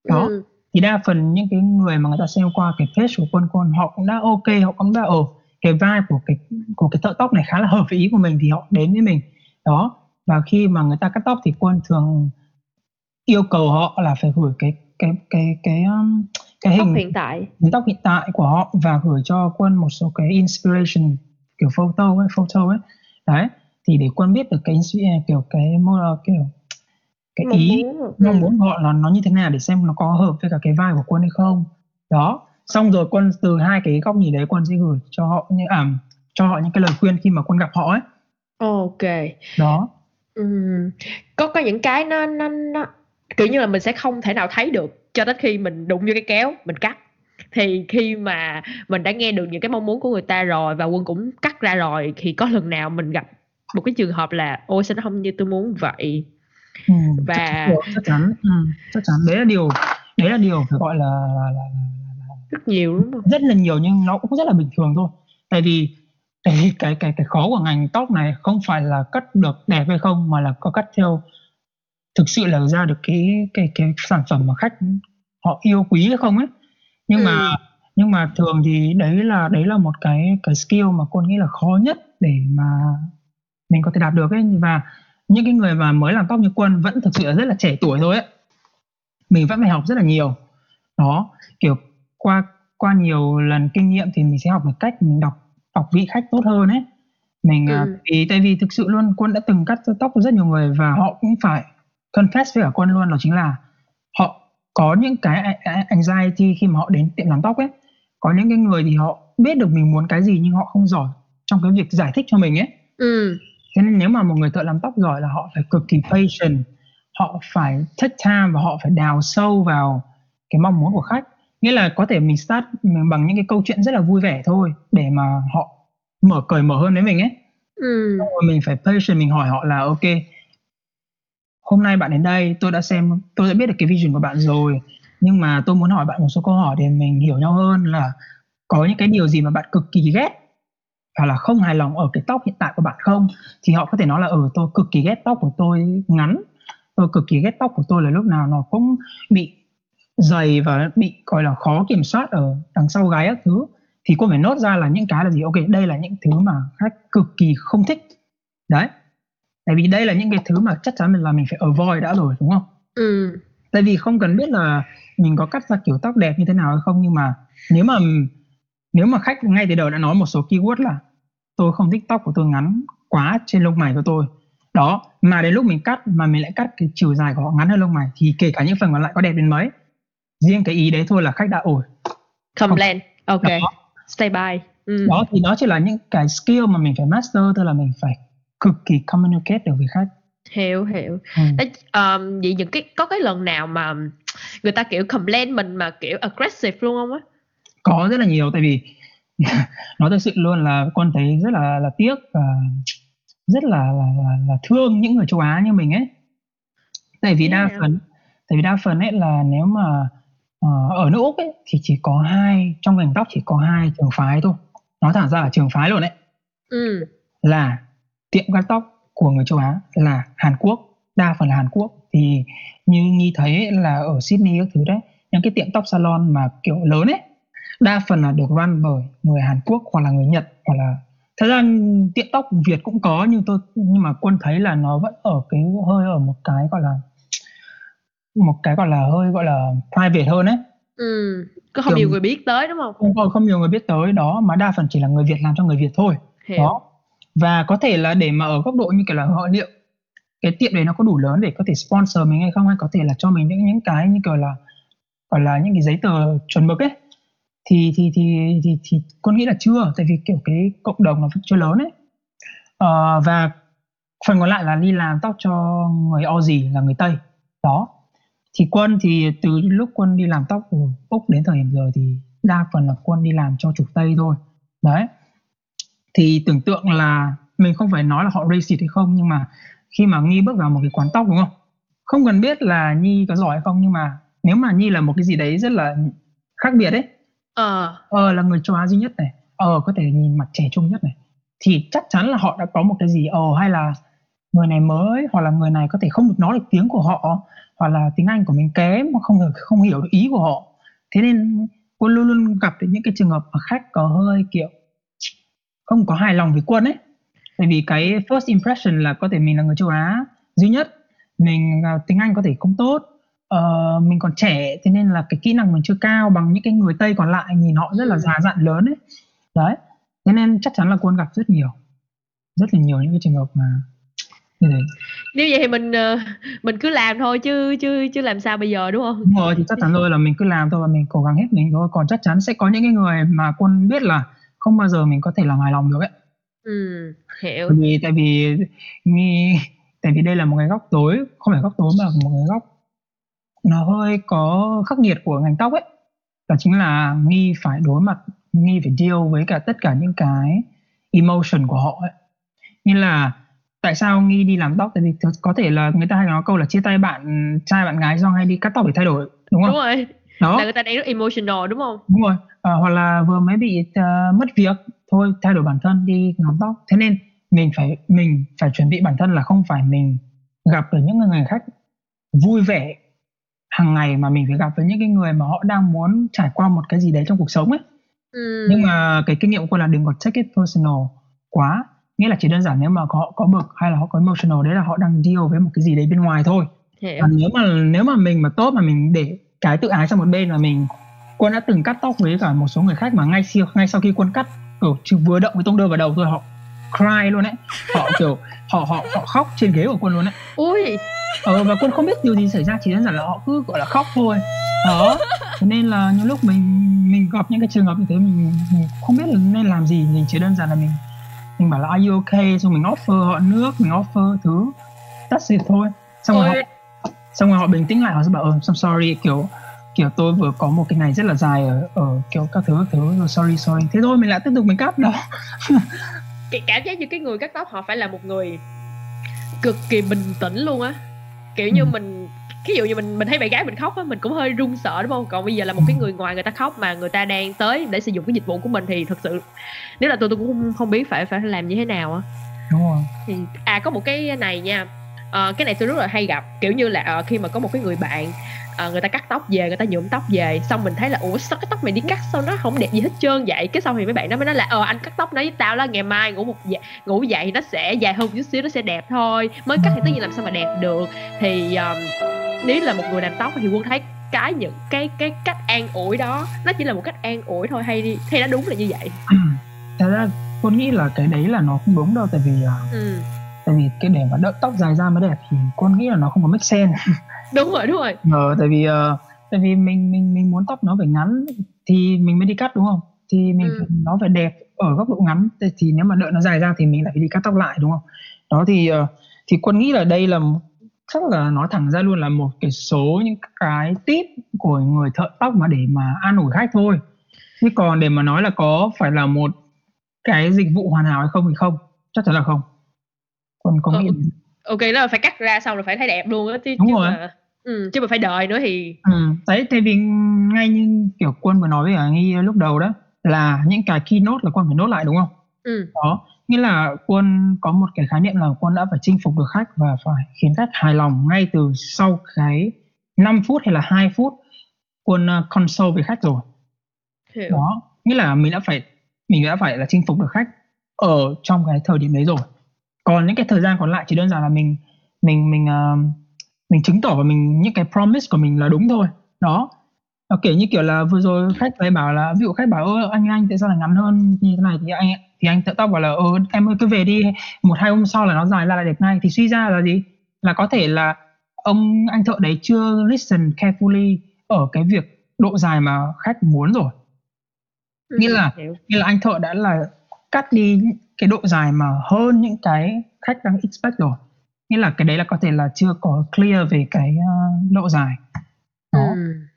Đó. Ừ. thì đa phần những cái người mà người ta xem qua cái page của quân quân họ cũng đã ok họ cũng đã ở cái vibe của cái của cái thợ tóc này khá là hợp với ý của mình thì họ đến với mình. Đó và khi mà người ta cắt tóc thì quân thường yêu cầu họ là phải gửi cái cái cái cái um, cái tóc hình hiện tại. Hình tóc hiện tại của họ và gửi cho quân một số cái inspiration kiểu photo ấy photo ấy. Đấy thì để quân biết được cái kiểu cái kiểu cái mong ý muốn rồi. mong Ừ. muốn họ là nó như thế nào để xem nó có hợp với cả cái vai của quân hay không. Đó. Xong rồi quân từ hai cái góc nhìn đấy quân sẽ gửi cho họ những à, cho họ những cái lời khuyên khi mà quân gặp họ ấy. Ok. Đó. Ừm, có có những cái nó nó nó kiểu như là mình sẽ không thể nào thấy được cho đến khi mình đụng vô cái kéo mình cắt. Thì khi mà mình đã nghe được những cái mong muốn của người ta rồi và quân cũng cắt ra rồi thì có lần nào mình gặp một cái trường hợp là ôi sao nó không như tôi muốn vậy ừ, Và- chắc, chắc chắn. Ừ, chắc chắn. Đấy là điều đấy là điều phải gọi là, là, là, là rất nhiều đúng không? rất là nhiều nhưng nó cũng rất là bình thường thôi. Tại vì cái cái cái cái khó của ngành tóc này không phải là cắt được đẹp hay không mà là có cắt theo thực sự là ra được cái cái cái sản phẩm mà khách họ yêu quý hay không ấy. Nhưng mà Ừ. nhưng mà thường thì đấy là đấy là một cái cái skill mà con nghĩ là khó nhất để mà mình có thể đạt được ấy. Và những cái người mà mới làm tóc như quân vẫn thực sự là rất là trẻ tuổi thôi ấy. Mình vẫn phải học rất là nhiều. Đó kiểu qua qua nhiều lần kinh nghiệm thì mình sẽ học được cách mình đọc đọc vị khách tốt hơn ấy. Mình à, ừ. vì tại vì thực sự luôn quân đã từng cắt tóc của rất nhiều người và họ cũng phải confess với cả quân luôn đó chính là họ có những cái anxiety khi mà họ đến tiệm làm tóc ấy. Có những cái người thì họ biết được mình muốn cái gì nhưng họ không giỏi trong cái việc giải thích cho mình ấy. Ừ. thế nên nếu mà một người thợ làm tóc giỏi là họ phải cực kỳ patient họ phải take time và họ phải đào sâu vào cái mong muốn của khách. Nghĩa là có thể mình start bằng những cái câu chuyện rất là vui vẻ thôi để mà họ mở cởi mở hơn với mình ấy. Ừ. rồi mình phải patient mình hỏi họ là ok hôm nay bạn đến đây tôi đã xem tôi đã biết được cái vision của bạn rồi nhưng mà tôi muốn hỏi bạn một số câu hỏi để mình hiểu nhau hơn là có những cái điều gì mà bạn cực kỳ ghét hoặc là không hài lòng ở cái tóc hiện tại của bạn không thì họ có thể nói là ừ tôi cực kỳ ghét tóc của tôi ngắn. Tôi cực kỳ ghét tóc của tôi là lúc nào nó cũng bị dày và bị gọi là khó kiểm soát ở đằng sau gáy các thứ. Thì cô phải nốt ra là những cái là gì? Ok đây là những thứ mà khách cực kỳ không thích. Đấy. Tại vì đây là những cái thứ mà chắc chắn là mình phải avoid đã rồi đúng không? Ừ. tại vì không cần biết là mình có cắt ra kiểu tóc đẹp như thế nào hay không nhưng mà nếu mà nếu mà khách ngay từ đầu đã nói một số keyword là tôi không thích tóc của tôi ngắn quá trên lông mày của tôi. Đó mà đến lúc mình cắt mà mình lại cắt cái chiều dài của họ ngắn hơn lông mày thì kể cả những phần còn lại có đẹp đến mấy. Riêng cái ý đấy thôi là khách đã ổi. Complain ok. Đó. stay by. Ừ. đó thì nó chỉ là những cái skill mà mình phải master tức là mình phải cực kỳ communicate được với khách. Hiểu hiểu. Ừ. Um, vậy những cái có cái lần nào mà người ta kiểu complain mình mà kiểu aggressive luôn không á? Có rất là nhiều tại vì nó thực sự luôn là con thấy rất là là tiếc và rất là là, là, là thương những người châu Á như mình ấy. Tại vì đa phần tại vì đa phần ấy là nếu mà uh, ở nước úc ấy thì chỉ có hai trong ngành tóc chỉ có hai trường phái thôi. Nói thẳng ra là trường phái luôn đấy ừ. là tiệm cắt tóc của người châu Á là Hàn Quốc đa phần là Hàn Quốc. Thì như nhi thấy là ở Sydney các thứ đấy những cái tiệm tóc salon mà kiểu lớn ấy đa phần là được run bởi người Hàn Quốc hoặc là người Nhật hoặc là thật ra tiệm tóc Việt cũng có nhưng tôi nhưng mà quân thấy là nó vẫn ở cái hơi ở một cái gọi là một cái gọi là hơi gọi là private hơn ấy. Ừ có không Kiểu, nhiều người biết tới đúng không? Không không nhiều người biết tới đó mà đa phần chỉ là người Việt làm cho người Việt thôi. Hiểu. đó. Và có thể là để mà ở góc độ như kiểu là họ liệu cái tiệm đấy nó có đủ lớn để có thể sponsor mình hay không hay có thể là cho mình những những cái như kiểu là gọi là những cái giấy tờ chuẩn mực ấy thì thì thì thì, thì con nghĩ là chưa tại vì kiểu cái cộng đồng nó chưa lớn ấy. Uh, và phần còn lại là đi làm tóc cho người Aussie là người Tây. Đó. Thì quân thì từ lúc quân đi làm tóc ở úc đến thời điểm giờ thì đa phần là quân đi làm cho chủ tây thôi. Đấy. Thì tưởng tượng là mình không phải nói là họ racist hay không nhưng mà khi mà nghi bước vào một cái quán tóc đúng không? Không cần biết là nhi có giỏi hay không nhưng mà nếu mà nhi là một cái gì đấy rất là khác biệt ấy ờ. Ờ là người châu á duy nhất này. Ờ có thể nhìn mặt trẻ trung nhất này. Thì chắc chắn là họ đã có một cái gì ờ hay là người này mới hoặc là người này có thể không được nói được tiếng của họ hoặc là tiếng Anh của mình kém mà không không hiểu được ý của họ. Thế nên quân luôn luôn gặp được những cái trường hợp mà khách có hơi kiểu không có hài lòng với quân ấy. Tại vì cái first impression là có thể mình là người châu Á duy nhất. Mình uh, tiếng Anh có thể không tốt uh, mình còn trẻ thế nên là cái kỹ năng mình chưa cao bằng những cái người Tây còn lại nhìn họ rất là ừ. già dặn lớn ấy. Đấy thế nên chắc chắn là quân gặp rất nhiều rất là nhiều những cái trường hợp mà Ừ. nếu vậy thì mình ờ, mình cứ làm thôi chứ chứ chứ làm sao bây giờ đúng không? Đúng rồi thì chắc chắn rồi là mình cứ làm thôi và mình cố gắng hết mình thôi. Còn chắc chắn sẽ có những cái người mà quân biết là không bao giờ mình có thể làm hài lòng được ấy. Ừ hiểu. Tại vì tại vì tại vì đây là một cái góc tối không phải góc tối mà một cái góc nó hơi có khắc nghiệt của ngành tóc ấy. Đó chính là nghi phải đối mặt nghi phải deal với cả tất cả những cái emotion của họ ấy. Như là tại sao nghi đi làm tóc? Tại vì có thể là người ta hay nói câu là chia tay bạn trai bạn gái do hay đi cắt tóc để thay đổi đúng không? Đúng rồi. Đó. Là người ta đang rất emotional đúng không? Đúng rồi. À, hoặc là vừa mới bị uh, mất việc thôi thay đổi bản thân đi làm tóc. Thế nên mình phải mình phải chuẩn bị bản thân là không phải mình gặp được những người khách vui vẻ hàng ngày mà mình phải gặp với những cái người mà họ đang muốn trải qua một cái gì đấy trong cuộc sống ấy. Ừ. nhưng mà cái kinh nghiệm của là đừng có take it personal quá. Nghĩa là chỉ đơn giản nếu mà họ có bực hay là họ có emotional đấy là họ đang deal với một cái gì đấy bên ngoài thôi. Hiểu. còn nếu mà nếu mà mình mà tốt mà mình để cái tự ái sang một bên mà mình quân đã từng cắt tóc với cả một số người khách mà ngay sau ngay sau khi quân cắt kiểu chỉ vừa động cái tông đơ vào đầu thôi họ cry luôn đấy họ kiểu họ họ họ khóc trên ghế của quân luôn đấy ui ờ, và quân không biết điều gì xảy ra chỉ đơn giản là họ cứ gọi là khóc thôi. Đó. Cho nên là những lúc mình mình gặp những cái trường hợp như thế mình, mình không biết là nên làm gì. Mình chỉ đơn giản là mình mình bảo là are you okay? Xong mình offer họ nước mình offer thứ that's it thôi. Xong rồi họ xong rồi họ bình tĩnh lại họ sẽ bảo ờ I'm sorry. Kiểu kiểu tôi vừa có một cái ngày rất là dài ở ở kiểu các thứ các thứ rồi sorry sorry. Thế thôi mình lại tiếp tục mình cắt đó. Cái cảm giác như cái người cắt tóc họ phải là một người cực kỳ bình tĩnh luôn á kiểu như ừ. mình ví dụ như mình mình thấy bạn gái mình khóc á mình cũng hơi run sợ đúng không? Còn bây giờ là một cái người ngoài người ta khóc mà người ta đang tới để sử dụng cái dịch vụ của mình thì thực sự nếu là tôi tôi cũng không, không biết phải phải làm như thế nào á. Đúng rồi. Thì à có một cái này nha à, cái này tôi rất là hay gặp kiểu như là à, khi mà có một cái người bạn à, người ta cắt tóc về người ta nhuộm tóc về. Xong mình thấy là ủa sao cái tóc mày đi cắt sao nó không đẹp gì hết trơn vậy? Cái xong thì mấy bạn nó mới nói là ờ anh cắt tóc nói với tao là ngày mai ngủ một dạ, ngủ dậy thì nó sẽ dài hơn chút xíu nó sẽ đẹp thôi. Mới cắt thì tất nhiên làm sao mà đẹp được. Thì um, nếu là một người làm tóc thì quân thấy cái những cái cái cách an ủi đó nó chỉ là một cách an ủi thôi hay đi hay nó đúng là như vậy? Thật ra con nghĩ là cái đấy là nó không đúng đâu tại vì uh, ừ. tại vì cái để mà đợi tóc dài ra mới đẹp thì con nghĩ là nó không có make sense đúng rồi đúng rồi. Ờ, tại vì uh, tại vì mình mình mình muốn tóc nó phải ngắn thì mình mới đi cắt đúng không? Thì mình ừ. nó phải đẹp ở góc độ ngắn. Thì nếu mà đợi nó dài ra thì mình lại phải đi cắt tóc lại đúng không? Đó thì uh, thì quân nghĩ là đây là chắc là nói thẳng ra luôn là một cái số những cái tip của người thợ tóc mà để mà an ủi khách thôi. Chứ còn để mà nói là có phải là một cái dịch vụ hoàn hảo hay không thì không. Chắc chắn là không. Còn có ờ, nghĩ ok là phải cắt ra xong rồi phải thấy đẹp luôn á chứ đúng chứ rồi mà, ừ, chứ mà phải đợi nữa thì ừ, đấy tại vì ngay như kiểu quân vừa nói với cả nghi lúc đầu đó là những cái keynote là quân phải nốt lại đúng không ừ. đó nghĩa là quân có một cái khái niệm là quân đã phải chinh phục được khách và phải khiến khách hài lòng ngay từ sau cái 5 phút hay là 2 phút quân uh, console với khách rồi Hiểu. đó nghĩa là mình đã phải mình đã phải là chinh phục được khách ở trong cái thời điểm đấy rồi còn những cái thời gian còn lại chỉ đơn giản là mình mình mình uh, mình chứng tỏ và mình những cái promise của mình là đúng thôi. Đó. Nó kiểu như kiểu là vừa rồi khách phải bảo là ví dụ khách bảo ơ anh anh tại sao lại ngắn hơn như thế này? Thì anh thì anh tự tóc bảo là ờ em ơi cứ về đi một hai hôm sau là nó dài ra là đẹp ngay. Thì suy ra là gì? Là có thể là ông anh thợ đấy chưa listen carefully ở cái việc độ dài mà khách muốn rồi. Ừ, nghĩa là nghĩa là anh thợ đã là cắt đi cái độ dài mà hơn những cái khách đang expect rồi. Nghĩa là cái đấy là có thể là chưa có clear về cái uh, độ dài. Đó. Ừ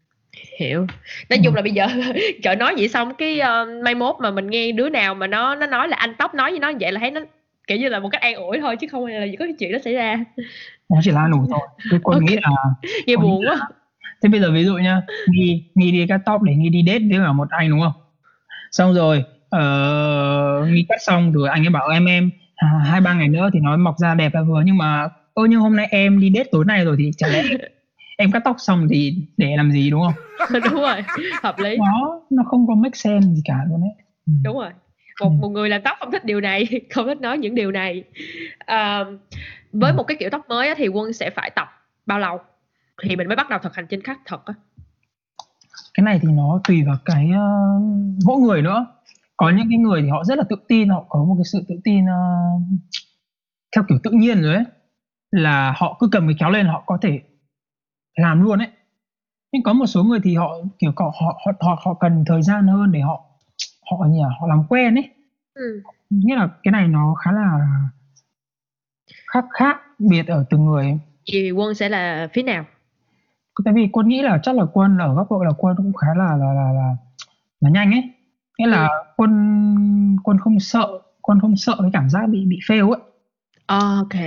hiểu. Nói chung là bây giờ trời nói vậy xong cái uh, mai mốt mà mình nghe đứa nào mà nó nó nói là anh tóc nói với nó vậy là thấy nó kiểu như là một cách an ủi thôi chứ không phải là có cái chuyện đó xảy ra. Nó chỉ là an ủi thôi. Cái okay. nghĩ là nghe buồn quá. thế bây giờ ví dụ nha nghi nghi đi cắt tóc để nghi đi date với cả một anh đúng không? Xong rồi uh, nghi cắt xong rồi anh ấy bảo em em à, hai ba ngày nữa thì nó mọc ra đẹp là vừa. Nhưng mà ơ nhưng hôm nay em đi date tối nay rồi thì chả lẽ em cắt tóc xong thì để làm gì đúng không? Đúng rồi hợp lý. Đó nó không có make sense gì cả luôn đấy ừ. đúng rồi. Một ừ. một người làm tóc không thích điều này không thích nói những điều này. À, với ừ. một cái kiểu tóc mới á, thì quân sẽ phải tập bao lâu? Thì mình mới bắt đầu thực hành trên khách thật á. Cái này thì nó tùy vào cái uh, mỗi người nữa có những cái người thì họ rất là tự tin họ có một cái sự tự tin uh, theo kiểu tự nhiên rồi ấy. Là họ cứ cầm cái kéo lên họ có thể làm luôn ấy. Nhưng có một số người thì họ kiểu họ họ họ họ cần thời gian hơn để họ họ nhỉ họ làm quen ấy. Ừ. nghĩa là cái này nó khá là khác khác biệt ở từng người thì quân sẽ là phía nào? Tại vì quân nghĩ là chắc là quân ở góc độ là quân cũng khá là là là là, là nhanh ấy nghĩa là ừ. quân quân không sợ quân không sợ cái cảm giác bị bị fail ấy. Ok.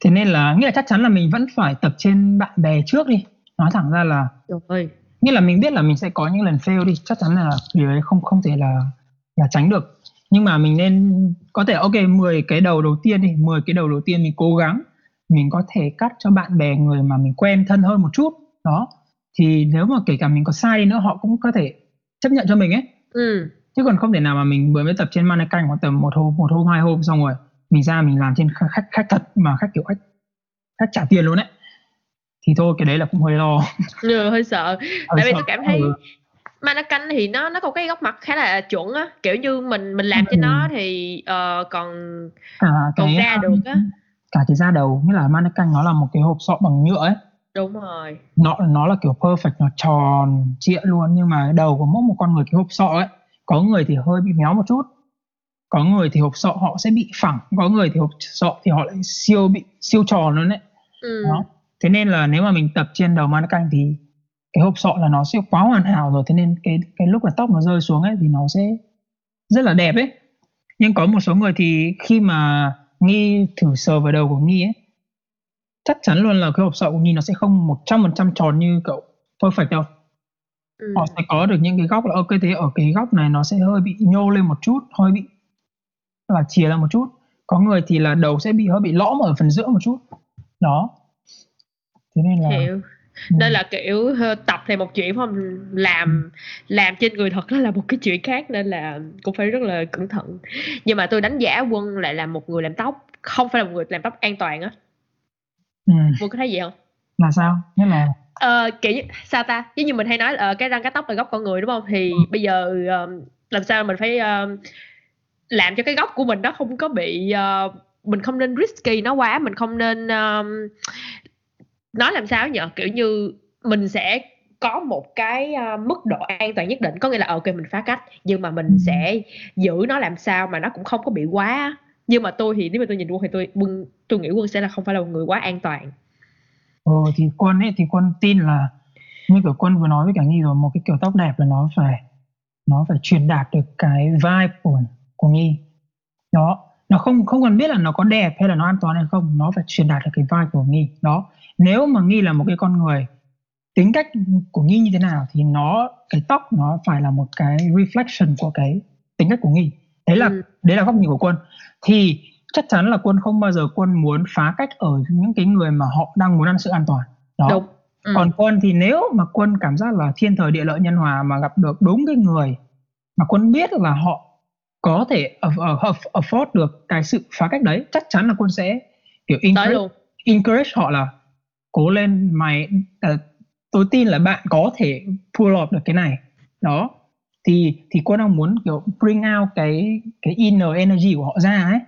Thế nên là nghĩa là chắc chắn là mình vẫn phải tập trên bạn bè trước đi. Nói thẳng ra là rồi. nghĩa là mình biết là mình sẽ có những lần fail đi. Chắc chắn là điều đấy không không thể là là tránh được. Nhưng mà mình nên có thể ok 10 cái đầu đầu tiên đi. 10 cái đầu đầu tiên mình cố gắng. Mình có thể cắt cho bạn bè người mà mình quen thân hơn một chút. Đó. Thì nếu mà kể cả mình có sai đi nữa họ cũng có thể chấp nhận cho mình ấy. Ừ. chứ còn không thể nào mà mình vừa mới tập trên mannequin khoảng tầm một hôm một hôm hai hôm xong rồi mình ra mình làm trên khách khách thật mà khách kiểu khách khách trả tiền luôn đấy thì thôi cái đấy là cũng hơi lo. Ừ, hơi sợ. Tại vì tôi cảm thấy mannequin thì nó nó có cái góc mặt khá là chuẩn á. Kiểu như mình mình làm cho nó thì uh, còn cả còn cái ra được á. cả cái da đầu nghĩa là mannequin nó là một cái hộp sọ bằng nhựa ấy. Đúng rồi. Nó nó là kiểu perfect nó tròn trịa luôn. Nhưng mà đầu của mỗi một con người cái hộp sọ ấy có người thì hơi bị méo một chút. Có người thì hộp sọ họ sẽ bị phẳng có người thì hộp sọ thì họ lại siêu bị siêu tròn luôn đấy. Ừ. đó. Thế nên là nếu mà mình tập trên đầu mannequin thì cái hộp sọ là nó sẽ quá hoàn hảo rồi thế nên cái cái lúc mà tóc nó rơi xuống ấy thì nó sẽ rất là đẹp ấy. Nhưng có một số người thì khi mà nghi thử sờ vào đầu của nghi ấy chắc chắn luôn là cái hộp sọ của nghi nó sẽ không một trăm phần trăm tròn như cậu. Perfect đâu Ừ. họ sẽ có được những cái góc là ok thế ở cái góc này nó sẽ hơi bị nhô lên một chút hơi bị là chìa ra một chút. Có người thì là đầu sẽ bị hơi bị lõm ở phần giữa một chút. Đó. Thế nên là hiểu. Ừ. nên là kiểu tập thì một chuyện không? Làm làm trên người thật đó là một cái chuyện khác nên là cũng phải rất là cẩn thận. Nhưng mà tôi đánh giá quân lại là một người làm tóc không phải là một người làm tóc an toàn á. Ừ. quân có thấy gì không là sao? Nghĩa là Ờ, kiểu sao ta? Giống như mình hay nói là ờ, cái răng cái tóc là góc con người đúng không? Thì bây giờ ờ, làm sao mình phải ờ, làm cho cái góc của mình nó không có bị mình không nên risky nó quá mình không nên nói làm sao nhở kiểu như mình sẽ có một cái mức độ an toàn nhất định. Có nghĩa là ok mình phá cách nhưng mà mình Ừ. sẽ giữ nó làm sao mà nó cũng không có bị quá. Nhưng mà tôi thì nếu mà tôi nhìn quân thì tôi quân tôi nghĩ quân sẽ là không phải là một người quá an toàn ừ, thì quân ấy thì quân tin là như kiểu quân vừa nói với cả nghi rồi một cái kiểu tóc đẹp là nó phải nó phải truyền đạt được cái vibe của của nghi đó nó không không cần biết là nó có đẹp hay là nó an toàn hay không nó phải truyền đạt được cái vibe của nghi đó nếu mà nghi là một cái con người tính cách của nghi như thế nào thì nó cái tóc nó phải là một cái reflection của cái tính cách của nghi đấy là Ừ. đấy là góc nhìn của quân. Thì chắc chắn là quân không bao giờ quân muốn phá cách ở những cái người mà họ đang muốn ăn sự an toàn. Đó. Đúng. Ừ. còn quân thì nếu mà quân cảm giác là thiên thời địa lợi nhân hòa mà gặp được đúng cái người mà quân biết là họ có thể aff- aff- afford được cái sự phá cách đấy chắc chắn là quân sẽ kiểu encourage, encourage họ là cố lên mày ờ, tôi tin là bạn có thể pull off được cái này. Đó. Thì thì quân đang muốn kiểu bring out cái cái inner energy của họ ra ấy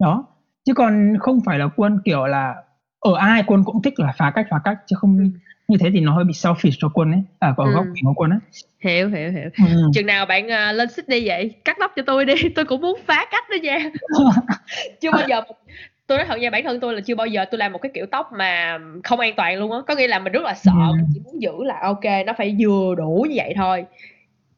đó chứ còn không phải là quân kiểu là ở ai quân cũng thích là phá cách phá cách chứ không Ừ. như thế thì nó hơi bị selfish cho quân ấy à có Ừ. góc nhìn của quân ấy hiểu hiểu hiểu ừ. chừng nào bạn à, lên Sydney vậy cắt tóc cho tôi đi tôi cũng muốn phá cách đó nha chưa bao giờ tôi nói thật nha bản thân tôi là chưa bao giờ tôi làm một cái kiểu tóc mà không an toàn luôn á có nghĩa là mình rất là sợ Ừ. mình chỉ muốn giữ là ok nó phải vừa đủ như vậy thôi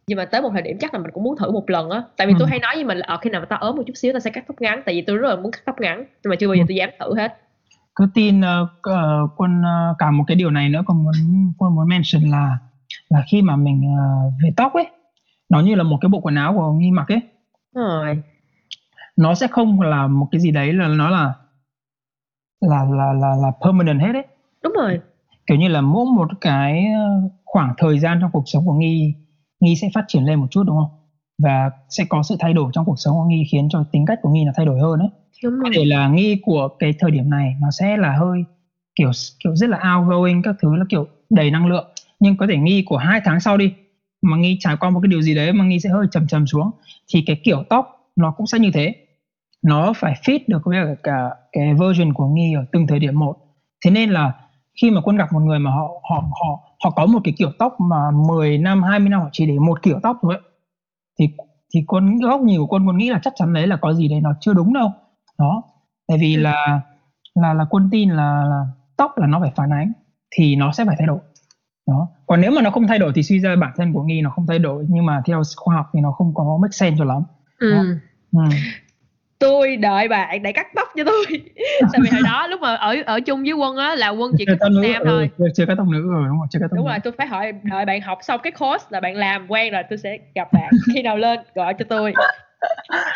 nhưng mà tới một thời điểm chắc là mình cũng muốn thử một lần á. Tại vì Ừ. tôi hay nói với mình là ở khi nào mà tao ốm một chút xíu tao sẽ cắt tóc ngắn. Tại vì tôi rất là muốn cắt tóc ngắn nhưng mà chưa bao giờ Ừ. tôi dám thử hết. Cứ tin ờ, ờ, quân ờ, cả một cái điều này nữa còn muốn quân muốn mention là là khi mà mình ờ, về tóc ấy nó như là một cái bộ quần áo của nghi mặc ấy. Rồi. Nó sẽ không là một cái gì đấy là nó là là là là là permanent hết ấy. Đúng rồi. Kiểu như là mỗi một cái ờ, khoảng thời gian trong cuộc sống của nghi nghi sẽ phát triển lên một chút đúng không? Và sẽ có sự thay đổi trong cuộc sống của nghi khiến cho tính cách của nghi là thay đổi hơn ấy. Đúng có thể là nghi của cái thời điểm này nó sẽ là hơi kiểu kiểu rất là outgoing các thứ là kiểu đầy năng lượng. Nhưng có thể nghi của hai tháng sau đi mà nghi trải qua một cái điều gì đấy mà nghi sẽ hơi trầm trầm xuống thì cái kiểu tóc nó cũng sẽ như thế. Nó phải fit được với cả cái version của nghi ở từng thời điểm một. Thế nên là khi mà quân gặp một người mà họ họ họ họ có một cái kiểu tóc mà 10 năm 20 năm họ chỉ để một kiểu tóc thôi ấy, thì thì quân góc nhìn của quân quân nghĩ là chắc chắn đấy là có gì đấy nó chưa đúng đâu. Đó. Tại vì là là là quân tin là, là tóc là nó phải phản ánh thì nó sẽ phải thay đổi. Đó. Còn nếu mà nó không thay đổi thì suy ra bản thân của nghi nó không thay đổi nhưng mà theo khoa học thì nó không có make sense cho lắm. Ừ. ừ. Tôi đợi bạn để cắt tóc cho tôi. Tại vì hồi đó lúc mà ở ở chung với quân á là quân chỉ cắt tóc nam ừ, thôi. chưa, chưa có tóc nữ rồi đúng rồi chưa có tóc đúng nữ rồi tôi phải hỏi đợi bạn học xong cái course là bạn làm quen rồi tôi sẽ gặp bạn. Khi nào lên gọi cho tôi.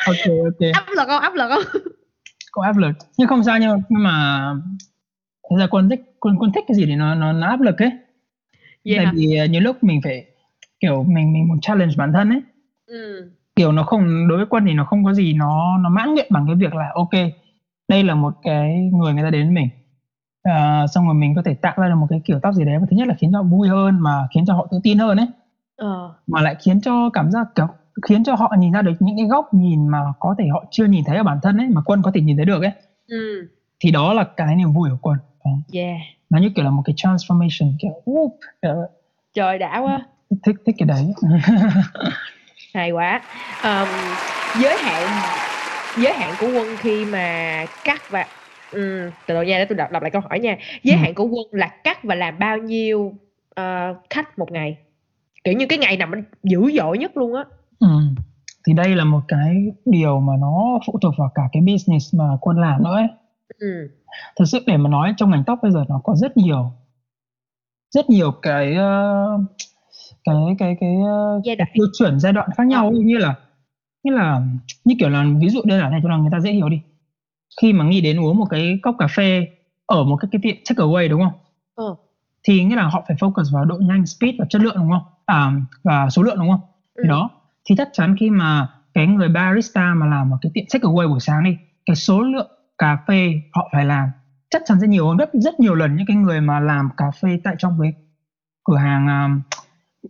Ok ok. Áp lực không? Áp lực không? Có áp lực. Nhưng không sao nhưng mà, nhưng mà thật ra quân thích quân quân thích cái gì thì nó nó, nó áp lực ấy. Vậy tại vì uh, nhiều lúc mình phải kiểu mình mình muốn challenge bản thân ấy. Ừ kiểu nó không đối với quân thì nó không có gì nó nó mãn nguyện bằng cái việc là ok đây là một cái người người ta đến với mình à, xong rồi mình có thể tạo ra được một cái kiểu tóc gì đấy và thứ nhất là khiến cho vui hơn mà khiến cho họ tự tin hơn ấy Ờ. mà lại khiến cho cảm giác kiểu khiến cho họ nhìn ra được những cái góc nhìn mà có thể họ chưa nhìn thấy ở bản thân ấy mà quân có thể nhìn thấy được ấy Ừm. thì đó là cái niềm vui của quân. Yeah. nó như kiểu là một cái transformation kiểu uh, ờ, Trời đã quá. thích thích cái đấy Hay quá. Ờm, giới hạn giới hạn của Quân khi mà cắt và ừm, từ từ nha để tôi đọc đọc lại câu hỏi nha. Giới Ừm. hạn của Quân là cắt và làm bao nhiêu, ờ, khách một ngày? Kiểu như cái ngày nào mình dữ dội nhất luôn á. Ừ. Thì đây là một cái điều mà nó phụ thuộc vào cả cái business mà quân làm nữa ấy. Ừm. Thực sự để mà nói trong ngành tóc bây giờ nó có rất nhiều rất nhiều cái ờ, cái cái cái ờ, Giai đoạn. tiêu chuẩn giai đoạn khác nhau ấy. như là như là như kiểu là ví dụ đơn giản này cho là người ta dễ hiểu đi. Khi mà nghĩ đến uống một cái cốc cà phê ở một cái cái tiệm takeaway đúng không? Ờ. Thì nghĩa là họ phải focus vào độ nhanh, speed và chất lượng đúng không? À và số lượng đúng không? Thì Ừm. đó thì chắc chắn khi mà cái người barista mà làm ở cái tiệm takeaway buổi sáng đi cái số lượng cà phê họ phải làm chắc chắn sẽ nhiều hơn rất rất nhiều lần những cái người mà làm cà phê tại trong cái cửa hàng à,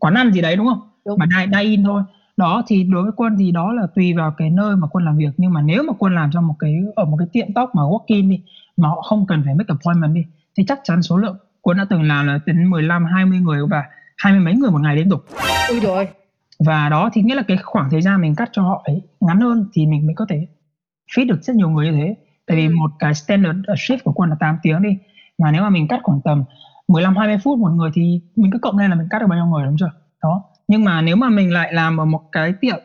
quán ăn gì đấy đúng không Đúng. mà dine, dine in thôi đó thì đối với quân thì đó là tùy vào cái nơi mà quân làm việc nhưng mà nếu mà quân làm trong một cái ở một cái tiệm tóc mà walk in đi mà họ không cần phải make appointment đi thì chắc chắn số lượng quân đã từng làm là đến 15 20 người và hai mươi mấy người một ngày liên tục trời ơi. và đó thì nghĩa là cái khoảng thời gian mình cắt cho họ ấy ngắn hơn thì mình mới có thể feed được rất nhiều người như thế tại vì Ừm. một cái standard shift của quân là 8 tiếng đi mà nếu mà mình cắt khoảng tầm 15 20 phút một người thì mình cứ cộng lên là mình cắt được bao nhiêu người đúng chưa? Đó. Nhưng mà nếu mà mình lại làm ở một cái tiệm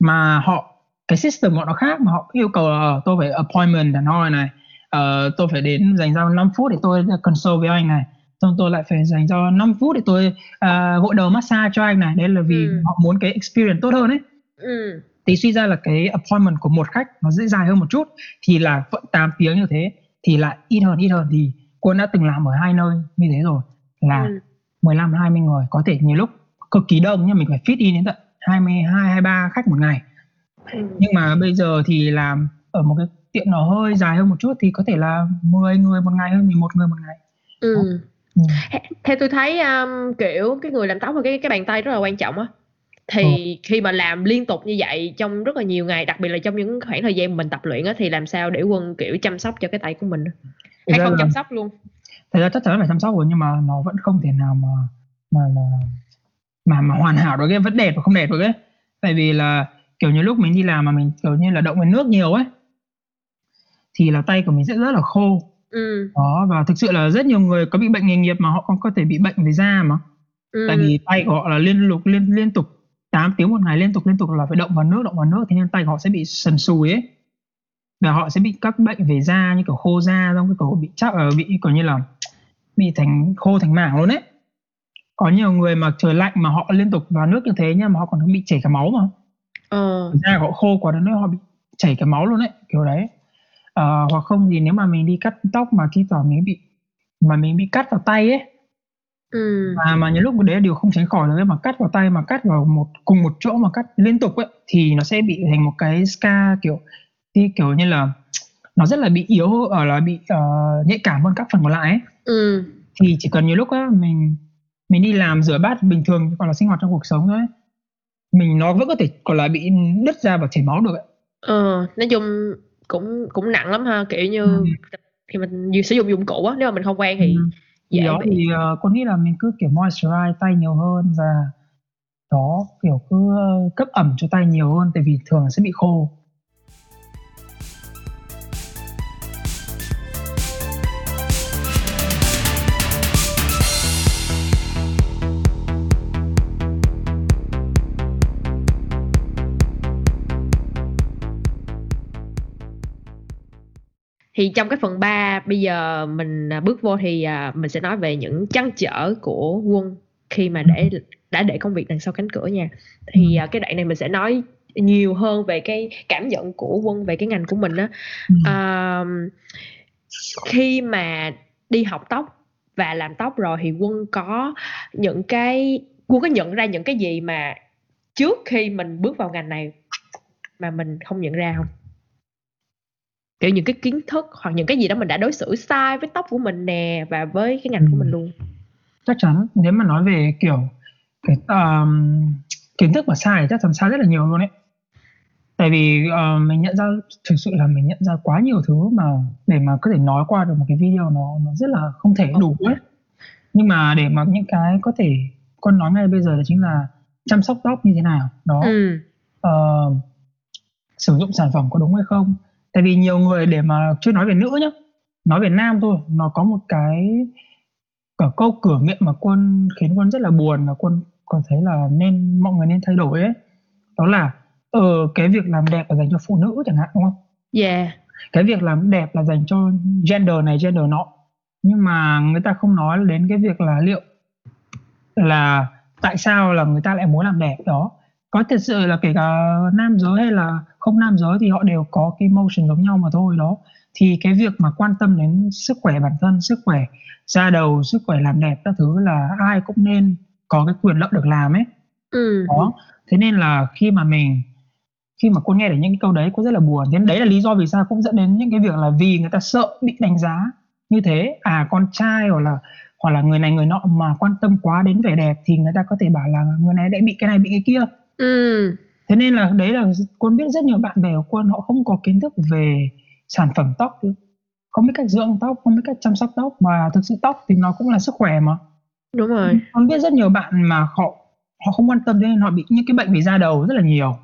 mà họ cái system của họ nó khác mà họ yêu cầu là ờ, tôi phải appointment hẳn hoi này ờ, tôi phải đến dành ra 5 phút để tôi consult với anh này xong tôi lại phải dành cho 5 phút để tôi à, gội đầu massage cho anh này. Đấy là vì Ừm. họ muốn cái experience tốt hơn ấy. Ừm. thì suy ra là cái appointment của một khách nó dễ dài hơn một chút thì là vẫn 8 tiếng như thế thì lại ít hơn ít hơn. Thì quân đã từng làm ở hai nơi như thế rồi là Ừm. 15 20 người có thể nhiều lúc cực kỳ đông nhưng mình phải fit in đến tận 22 23 khách một ngày Ừm. nhưng mà bây giờ thì làm ở một cái tiệm nó hơi dài hơn một chút thì có thể là 10 người một ngày hơn 11 người một ngày Ừm. ừ. Theo tôi thấy, um, kiểu, cái người làm tóc và cái cái bàn tay rất là quan trọng á. Thì khi mà làm liên tục như vậy trong rất là nhiều ngày, đặc biệt là trong những khoảng thời gian mình tập luyện á, thì làm sao để Quân, kiểu, chăm sóc cho cái tay của mình? Hay không là chăm sóc luôn? thật ra chắc chắn phải chăm sóc rồi nhưng mà nó vẫn không thể nào mà mà mà mà, mà hoàn hảo được cái vẫn đẹp và không đẹp được ấy tại vì là kiểu như lúc mình đi làm mà mình kiểu như là động vào nước nhiều ấy thì là tay của mình sẽ rất là khô Ừm. đó và thực sự là rất nhiều người có bị bệnh nghề nghiệp mà họ còn có thể bị bệnh về da mà tại Ừm. vì tay của họ là liên tục liên liên tục 8 tiếng một ngày liên tục liên tục là phải động vào nước động vào nước thì nên tay của họ sẽ bị sần sùi ấy và họ sẽ bị các bệnh về da như kiểu khô da xong cái cổ bị chắc ở bị kiểu như là bị thành khô thành mảng luôn ấy có nhiều người mà trời lạnh mà họ liên tục vào nước như thế nhưng mà họ còn bị chảy cả máu mà Ờ. da họ khô quá đến nỗi họ bị chảy cả máu luôn ấy kiểu đấy Ờ, hoặc không thì nếu mà mình đi cắt tóc mà thi thoảng mình bị mà mình bị cắt vào tay ấy Ừm. mà mà những lúc đấy là điều không tránh khỏi ấy, mà cắt vào tay mà cắt vào một cùng một chỗ mà cắt liên tục ấy thì nó sẽ bị thành một cái scar kiểu thì kiểu như là nó rất là bị yếu ở là bị ờ, nhạy cảm hơn các phần còn lại ấy. Ừm. thì chỉ cần nhiều lúc á mình mình đi làm rửa bát bình thường còn là sinh hoạt trong cuộc sống thôi mình nó vẫn có thể còn là bị đứt ra và chảy máu được ấy. Ờ, nói chung cũng cũng nặng lắm ha, kiểu như, Ừm. khi mình sử dụng dụng cụ á, nếu mà mình không quen thì Ừm. thì dễ đó bị. thì ờ, con nghĩ là mình cứ kiểu moisturize tay nhiều hơn và đó kiểu cứ ờ, cấp ẩm cho tay nhiều hơn tại vì thường sẽ bị khô Thì trong cái phần 3 bây giờ mình, à, bước vô thì, à, mình sẽ nói về những trăn trở của Quân khi mà để đã để công việc đằng sau cánh cửa nha. Thì, à, cái đoạn này mình sẽ nói nhiều hơn về cái cảm nhận của Quân về cái ngành của mình á. Ừm. Ờm, khi mà đi học tóc và làm tóc rồi thì Quân có những cái Quân có nhận ra những cái gì mà trước khi mình bước vào ngành này mà mình không nhận ra hông? Kiểu những cái kiến thức hoặc những cái gì đó mình đã đối xử sai với tóc của mình nè và với cái ngành của mình luôn. Chắc chắn. Nếu mà nói về, kiểu, cái um, kiến thức mà sai chắc chắn sai rất là nhiều luôn đấy tại vì uh, mình nhận ra thực sự là mình nhận ra quá nhiều thứ mà để mà có thể nói qua được một cái video nó nó rất là không thể đủ ấy nhưng mà để mà những cái có thể con nói ngay bây giờ là chính là chăm sóc tóc như thế nào đó. Ừ. uh, sử dụng sản phẩm có đúng hay không tại vì nhiều người để mà chưa nói về nữ nhá nói về nam thôi nó có một cái cả câu cửa miệng mà quân khiến quân rất là buồn và quân còn thấy là nên mọi người nên thay đổi ấy đó là ờ cái việc làm đẹp là dành cho phụ nữ chẳng hạn đúng không? Yeah. Cái việc làm đẹp là dành cho gender này gender nọ. Nhưng mà người ta không nói đến cái việc là liệu là tại sao là người ta lại muốn làm đẹp đó. Có thật sự là kể cả nam giới hay là không nam giới thì họ đều có cái motion giống nhau mà thôi đó. Thì cái việc mà quan tâm đến sức khỏe bản thân, sức khỏe da đầu, sức khỏe làm đẹp các thứ là ai cũng nên có cái quyền lợi được làm ấy. Ừ. Đó. Thế nên là khi mà mình khi mà cô nghe được những cái câu đấy cô rất là buồn thế đấy là lý do vì sao cũng dẫn đến những cái việc là vì người ta sợ bị đánh giá như thế à con trai hoặc là hoặc là người này người nọ mà quan tâm quá đến vẻ đẹp thì người ta có thể bảo là người này đã bị cái này bị cái kia ừ. Thế nên là đấy là quân biết rất nhiều bạn bè của quân họ không có kiến thức về sản phẩm tóc không biết cách dưỡng tóc không biết cách chăm sóc tóc mà thực sự tóc thì nó cũng là sức khỏe mà. Đúng rồi. Con biết rất nhiều bạn mà họ họ không quan tâm đến họ bị những cái bệnh về da đầu rất là nhiều.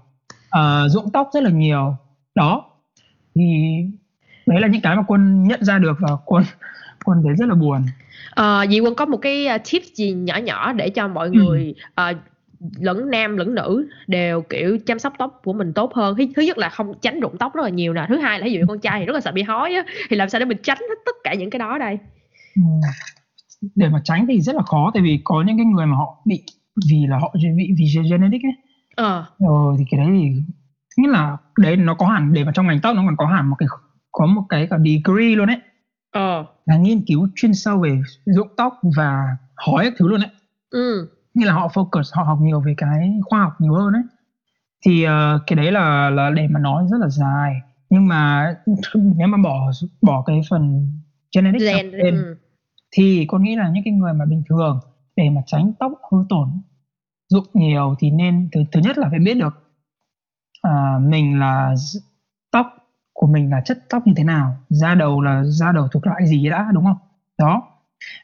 Uh, tóc rất là nhiều. Đó. Thì đấy là những cái mà quân nhận ra được và quân quân thấy rất là buồn. À, vậy quân có một cái ờ, tip gì nhỏ nhỏ để cho mọi ừ. người uh, lẫn nam lẫn nữ đều kiểu chăm sóc tóc của mình tốt hơn. Thứ nhất là không tránh rụng tóc rất là nhiều nè. Thứ hai là ví dụ con trai thì rất là sợ bị hói á thì làm sao để mình tránh hết tất cả những cái đó đây? Ừ. để mà tránh thì rất là khó tại vì có những cái người mà họ bị vì là họ bị vì genetic ấy. Ờ. Ờ thì cái đấy thì nghĩa là đấy nó có hẳn để mà trong ngành tóc nó còn có hẳn một cái có một cái cả degree luôn đấy ờ. Là nghiên cứu chuyên sâu về dụng tóc và hỏi các thứ luôn đấy ừ như là họ focus họ học nhiều về cái khoa học nhiều hơn đấy thì uh, cái đấy là là để mà nói rất là dài. Nhưng mà nếu mà bỏ bỏ cái phần genetic Gen, lên ừ. thì con nghĩ là những cái người mà bình thường để mà tránh tóc hư tổn dụng nhiều thì nên thứ, thứ nhất là phải biết được à, mình là tóc của mình là chất tóc như thế nào da đầu là da đầu thuộc loại gì đã đúng không? Đó.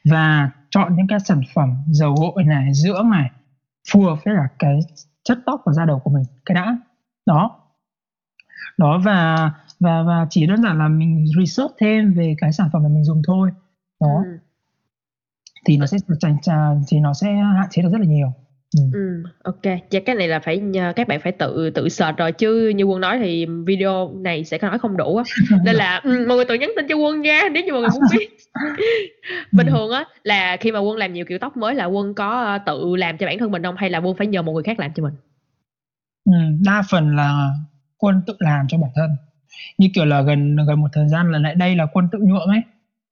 Và chọn những cái sản phẩm dầu gội này dưỡng này phù hợp với là cái chất tóc và da đầu của mình cái đã. Đó. Đó và và và chỉ đơn giản là mình research thêm về cái sản phẩm mà mình dùng thôi. Đó. Ừ. thì nó sẽ tránh thì nó sẽ hạn chế được rất là nhiều Ừ. Ừm, ô Vậy cái này là phải nhờ các bạn phải tự tự search rồi chứ như Quân nói thì video này sẽ nói không đủ á. Nên là ừm, mọi người tự nhắn tin cho Quân nha nếu như mọi người muốn biết. Bình thường á là khi mà Quân làm nhiều kiểu tóc mới là Quân có, ơ, tự làm cho bản thân mình hông hay là Quân phải nhờ một người khác làm cho mình? Ừm, đa phần là Quân tự làm cho bản thân. Như kiểu là gần gần một thời gian lần lại đây là Quân tự nhuộm ấy.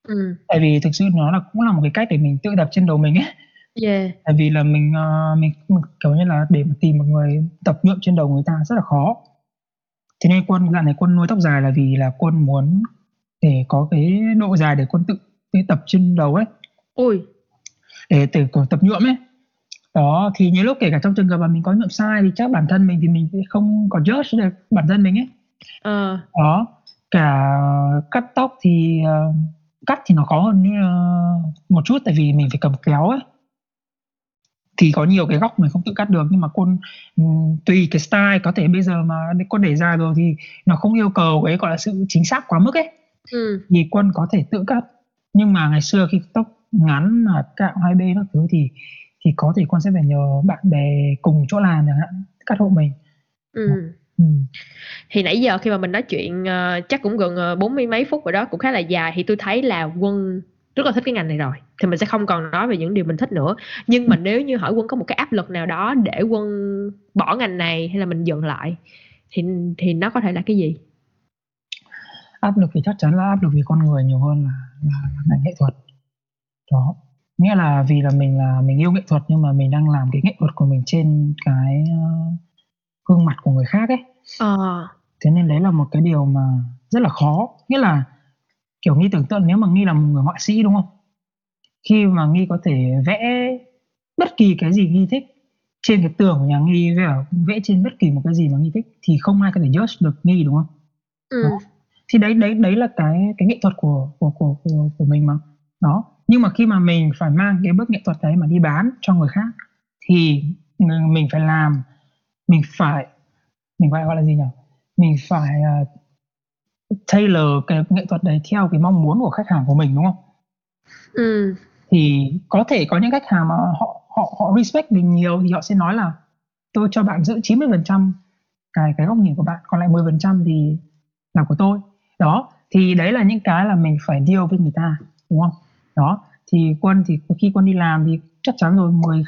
Ừm. Tại vì thực sự nó là cũng là một cái cách để mình tự đập trên đầu mình ấy. Yeah. Tại vì là mình, ờ, mình kiểu như là, để mà tìm một người tập nhuộm trên đầu người ta rất là khó. Thế nên Quân dạo này Quân nuôi tóc dài là vì là Quân muốn để có cái độ dài để Quân tự tự tập trên đầu ấy. Ôi! Để kiểu, tập nhuộm ấy. Đó, thì nhiều lúc kể cả trong trường hợp mà mình có nhuộm sai thì chắc bản thân mình thì mình sẽ không có judge được bản thân mình ấy. Ờ. Đó, cả cắt tóc thì, ờ, cắt thì nó khó hơn, ơ, một chút tại vì mình phải cầm kéo ấy thì có nhiều cái góc mình không tự cắt được nhưng mà quân um, tùy cái style có thể bây giờ mà quân để ra rồi thì nó không yêu cầu cái gọi là sự chính xác quá mức ấy ừ. thì quân có thể tự cắt nhưng mà ngày xưa khi tóc ngắn mà cạo hai bên các thứ thì thì có thể con sẽ phải nhờ bạn bè cùng chỗ làm chẳng hạn cắt hộ mình ừ. Ừ. Thì nãy giờ khi mà mình nói chuyện uh, chắc cũng gần bốn mươi mấy phút rồi đó cũng khá là dài thì tôi thấy là quân rất là thích cái ngành này rồi. Thì mình sẽ không còn nói về những điều mình thích nữa. Nhưng mà nếu như hỏi quân có một cái áp lực nào đó để quân bỏ ngành này hay là mình dừng lại thì thì nó có thể là cái gì? Áp lực thì chắc chắn là áp lực vì con người nhiều hơn là là ngành nghệ thuật. Đó. Nghĩa là vì là mình là mình yêu nghệ thuật nhưng mà mình đang làm cái nghệ thuật của mình trên cái uh, gương mặt của người khác ấy. À. thế nên đấy là một cái điều mà rất là khó. Nghĩa là kiểu nghi tưởng tượng nếu mà nghi là một người họa sĩ đúng không? Khi mà nghi có thể vẽ bất kỳ cái gì nghi thích trên cái tường của nhà nghi với ở vẽ trên bất kỳ một cái gì mà nghi thích thì không ai có thể judge được nghi đúng không? Ừ. đó. thì đấy đấy đấy là cái cái nghệ thuật của của của của, của mình mà. Đó. Nhưng mà khi mà mình phải mang cái bước nghệ thuật đấy mà đi bán cho người khác thì mình phải làm mình phải mình phải gọi là gì nhỉ? Mình phải uh, tailor cái nghệ thuật đấy theo cái mong muốn của khách hàng của mình đúng không? Ừ. thì có thể có những khách hàng mà họ họ họ respect mình nhiều thì họ sẽ nói là tôi cho bạn giữ 90% cái cái góc nhìn của bạn còn lại 10% thì là của tôi. Đó thì đấy là những cái là mình phải deal với người ta đúng không? Đó thì quân thì khi quân đi làm thì chắc chắn rồi 10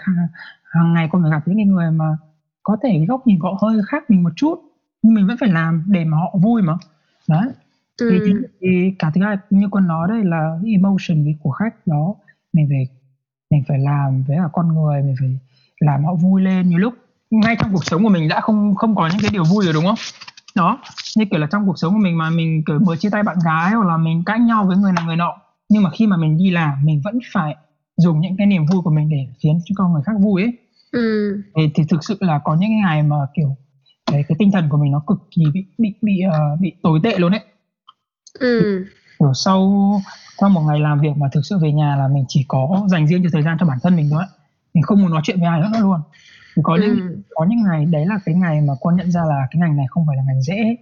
hàng ngày con phải gặp những người mà có thể góc nhìn họ hơi khác mình một chút nhưng mình vẫn phải làm để mà họ vui mà đấy. Ừ. thì, thì cả thứ hai như con nói đây là emotion của khách đó mình phải mình phải làm với cả con người mình phải làm họ vui lên. Nhiều lúc ngay trong cuộc sống của mình đã không không có những cái điều vui rồi đúng không? Đó. Như kiểu là trong cuộc sống của mình mà mình kiểu mới chia tay bạn gái hoặc là mình cãi nhau với người này người nọ nhưng mà khi mà mình đi làm mình vẫn phải dùng những cái niềm vui của mình để khiến cho con người khác vui ấy. Ừ. thì, thì thực sự là có những cái ngày mà kiểu cái, cái tinh thần của mình nó cực kỳ bị bị bị uh, bị tồi tệ luôn ấy ừ. kiểu sau sau một ngày làm việc mà thực sự về nhà là mình chỉ có dành riêng cho thời gian cho bản thân mình thôi mình không muốn nói chuyện với ai nữa luôn thì có những ừ. có những ngày đấy là cái ngày mà con nhận ra là cái ngành này không phải là ngành dễ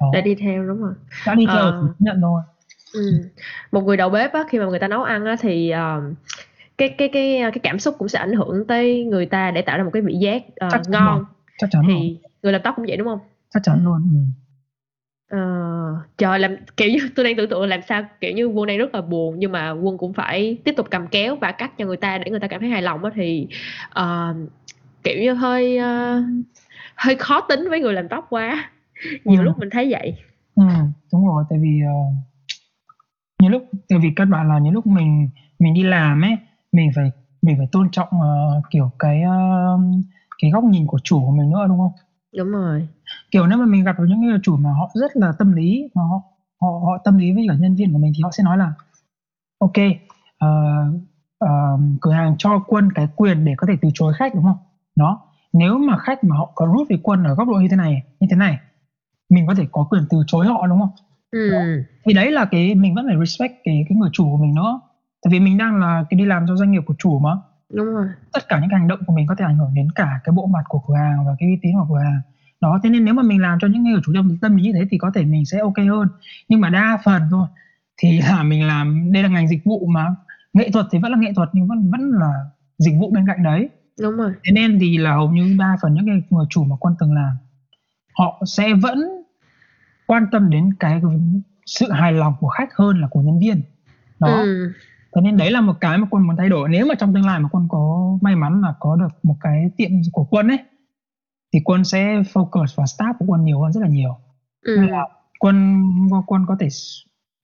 Đó. đã đi theo đúng không đã đi theo ờ. thì nhận thôi ừ. một người đầu bếp á, khi mà người ta nấu ăn á, thì uh, cái cái cái cái cảm xúc cũng sẽ ảnh hưởng tới người ta để tạo ra một cái vị giác uh, chắc ngon rồi. Chắc chắn thì rồi. người làm tóc cũng vậy đúng không chắc chắn luôn ừ. Uh, trời làm kiểu như tôi đang tưởng tượng làm sao kiểu như quân đang rất là buồn nhưng mà quân cũng phải tiếp tục cầm kéo và cắt cho người ta để người ta cảm thấy hài lòng á thì uh, kiểu như hơi uh, hơi khó tính với người làm tóc quá nhiều ừ. lúc mình thấy vậy ừ đúng rồi tại vì uh, nhiều lúc tại vì các bạn là những lúc mình mình đi làm ấy mình phải mình phải tôn trọng uh, kiểu cái uh, cái góc nhìn của chủ của mình nữa đúng không? Đúng rồi. Kiểu nếu mà mình gặp được những người chủ mà họ rất là tâm lý mà họ họ họ tâm lý với cả nhân viên của mình thì họ sẽ nói là ok uh, uh, cửa hàng cho quân cái quyền để có thể từ chối khách đúng không? Đó. Nếu mà khách mà họ có rút với quân ở góc độ như thế này như thế này mình có thể có quyền từ chối họ đúng không? Ừ. thì đấy là cái mình vẫn phải respect cái cái người chủ của mình nữa. Tại vì mình đang là cái đi làm cho doanh nghiệp của chủ mà đúng rồi. Tất cả những hành động của mình có thể ảnh hưởng đến cả cái bộ mặt của cửa hàng và cái uy tín của cửa hàng. Đó thế nên nếu mà mình làm cho những người chủ tâm tâm lý như thế thì có thể mình sẽ ok hơn. Nhưng mà đa phần thôi thì là mình làm đây là ngành dịch vụ mà nghệ thuật thì vẫn là nghệ thuật nhưng vẫn vẫn là dịch vụ bên cạnh đấy. Đúng rồi. Thế nên thì là hầu như đa phần những người chủ mà quân từng làm họ sẽ vẫn quan tâm đến cái sự hài lòng của khách hơn là của nhân viên. Đó. Ừ. thế nên đấy là một cái mà quân muốn thay đổi nếu mà trong tương lai mà quân có may mắn là có được một cái tiệm của quân ấy thì quân sẽ focus vào staff của quân nhiều hơn rất là nhiều ừ. nên là quân quân có thể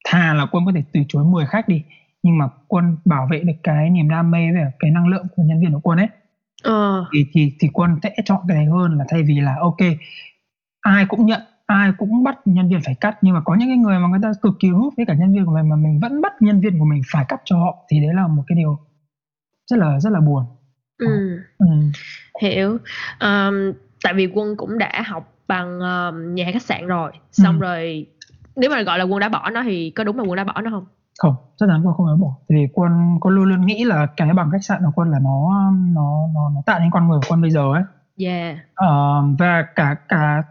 thà là quân có thể từ chối 10 khách đi nhưng mà quân bảo vệ được cái niềm đam mê và cái năng lượng của nhân viên của quân ấy ờ. thì thì thì quân sẽ chọn cái này hơn là thay vì là ok ai cũng nhận ai cũng bắt nhân viên phải cắt. Nhưng mà có những cái người mà người ta cực kỳ hút với cả nhân viên của mình mà mình vẫn bắt nhân viên của mình phải cắt cho họ thì đấy là một cái điều rất là rất là buồn. Ừ. Ừ. hiểu. Um, tại vì quân cũng đã học bằng uh, nhà khách sạn rồi. Xong ừ. rồi nếu mà gọi là quân đã bỏ nó thì có đúng là quân đã bỏ nó không? Không chắc chắn quân không đã bỏ. Vì quân quân luôn luôn nghĩ là cái bằng khách sạn của quân là nó nó nó nó tạo nên con người của quân bây giờ ấy. Yeah. Uh, và cả cả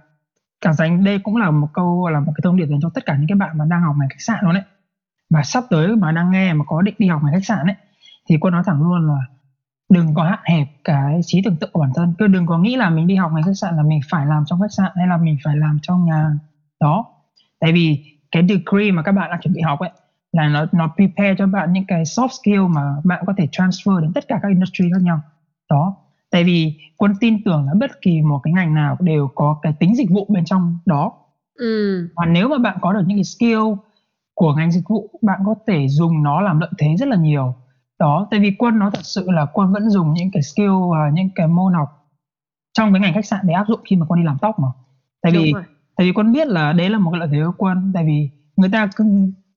cả dành đây cũng là một câu là một cái thông điệp dành cho tất cả những cái bạn mà đang học ngành khách sạn luôn đấy và sắp tới mà đang nghe mà có định đi học ngành khách sạn ấy, thì quân nói thẳng luôn là đừng có hạn hẹp cái trí tưởng tượng của bản thân. Cứ đừng có nghĩ là mình đi học ngành khách sạn là mình phải làm trong khách sạn hay là mình phải làm trong nhà đó. Tại vì cái degree mà các bạn đang chuẩn bị học ấy, là nó nó prepare cho bạn những cái soft skill mà bạn có thể transfer đến tất cả các industry khác nhau. Đó tại vì quân tin tưởng là bất kỳ một cái ngành nào đều có cái tính dịch vụ bên trong đó. Ừ. và nếu mà bạn có được những cái skill của ngành dịch vụ bạn có thể dùng nó làm lợi thế rất là nhiều. Đó tại vì quân nó thật sự là quân vẫn dùng những cái skill và những cái môn học trong cái ngành khách sạn để áp dụng khi mà quân đi làm tóc mà. Tại vì tại vì quân biết là đấy là một cái lợi thế của quân tại vì người ta cứ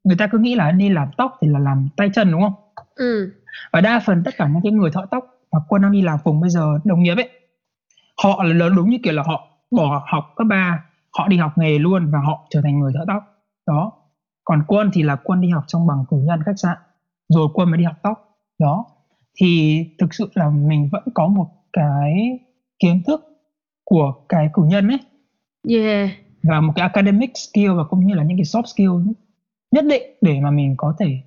người ta cứ nghĩ là đi làm tóc thì là làm tay chân đúng không? Ừ. và đa phần tất cả những cái người thợ tóc mà quân đang đi làm cùng bây giờ đồng nghiệp ấy họ là lớn đúng như kiểu là họ bỏ học cấp 3 họ đi học nghề luôn và họ trở thành người thợ tóc. Đó. Còn quân thì là quân đi học trong bằng cử nhân khách sạn rồi quân mới đi học tóc. Đó. Thì thực sự là mình vẫn có một cái kiến thức của cái cử nhân ấy. Yeah. Và một cái academic skill và cũng như là những cái soft skill nhất định để mà mình có thể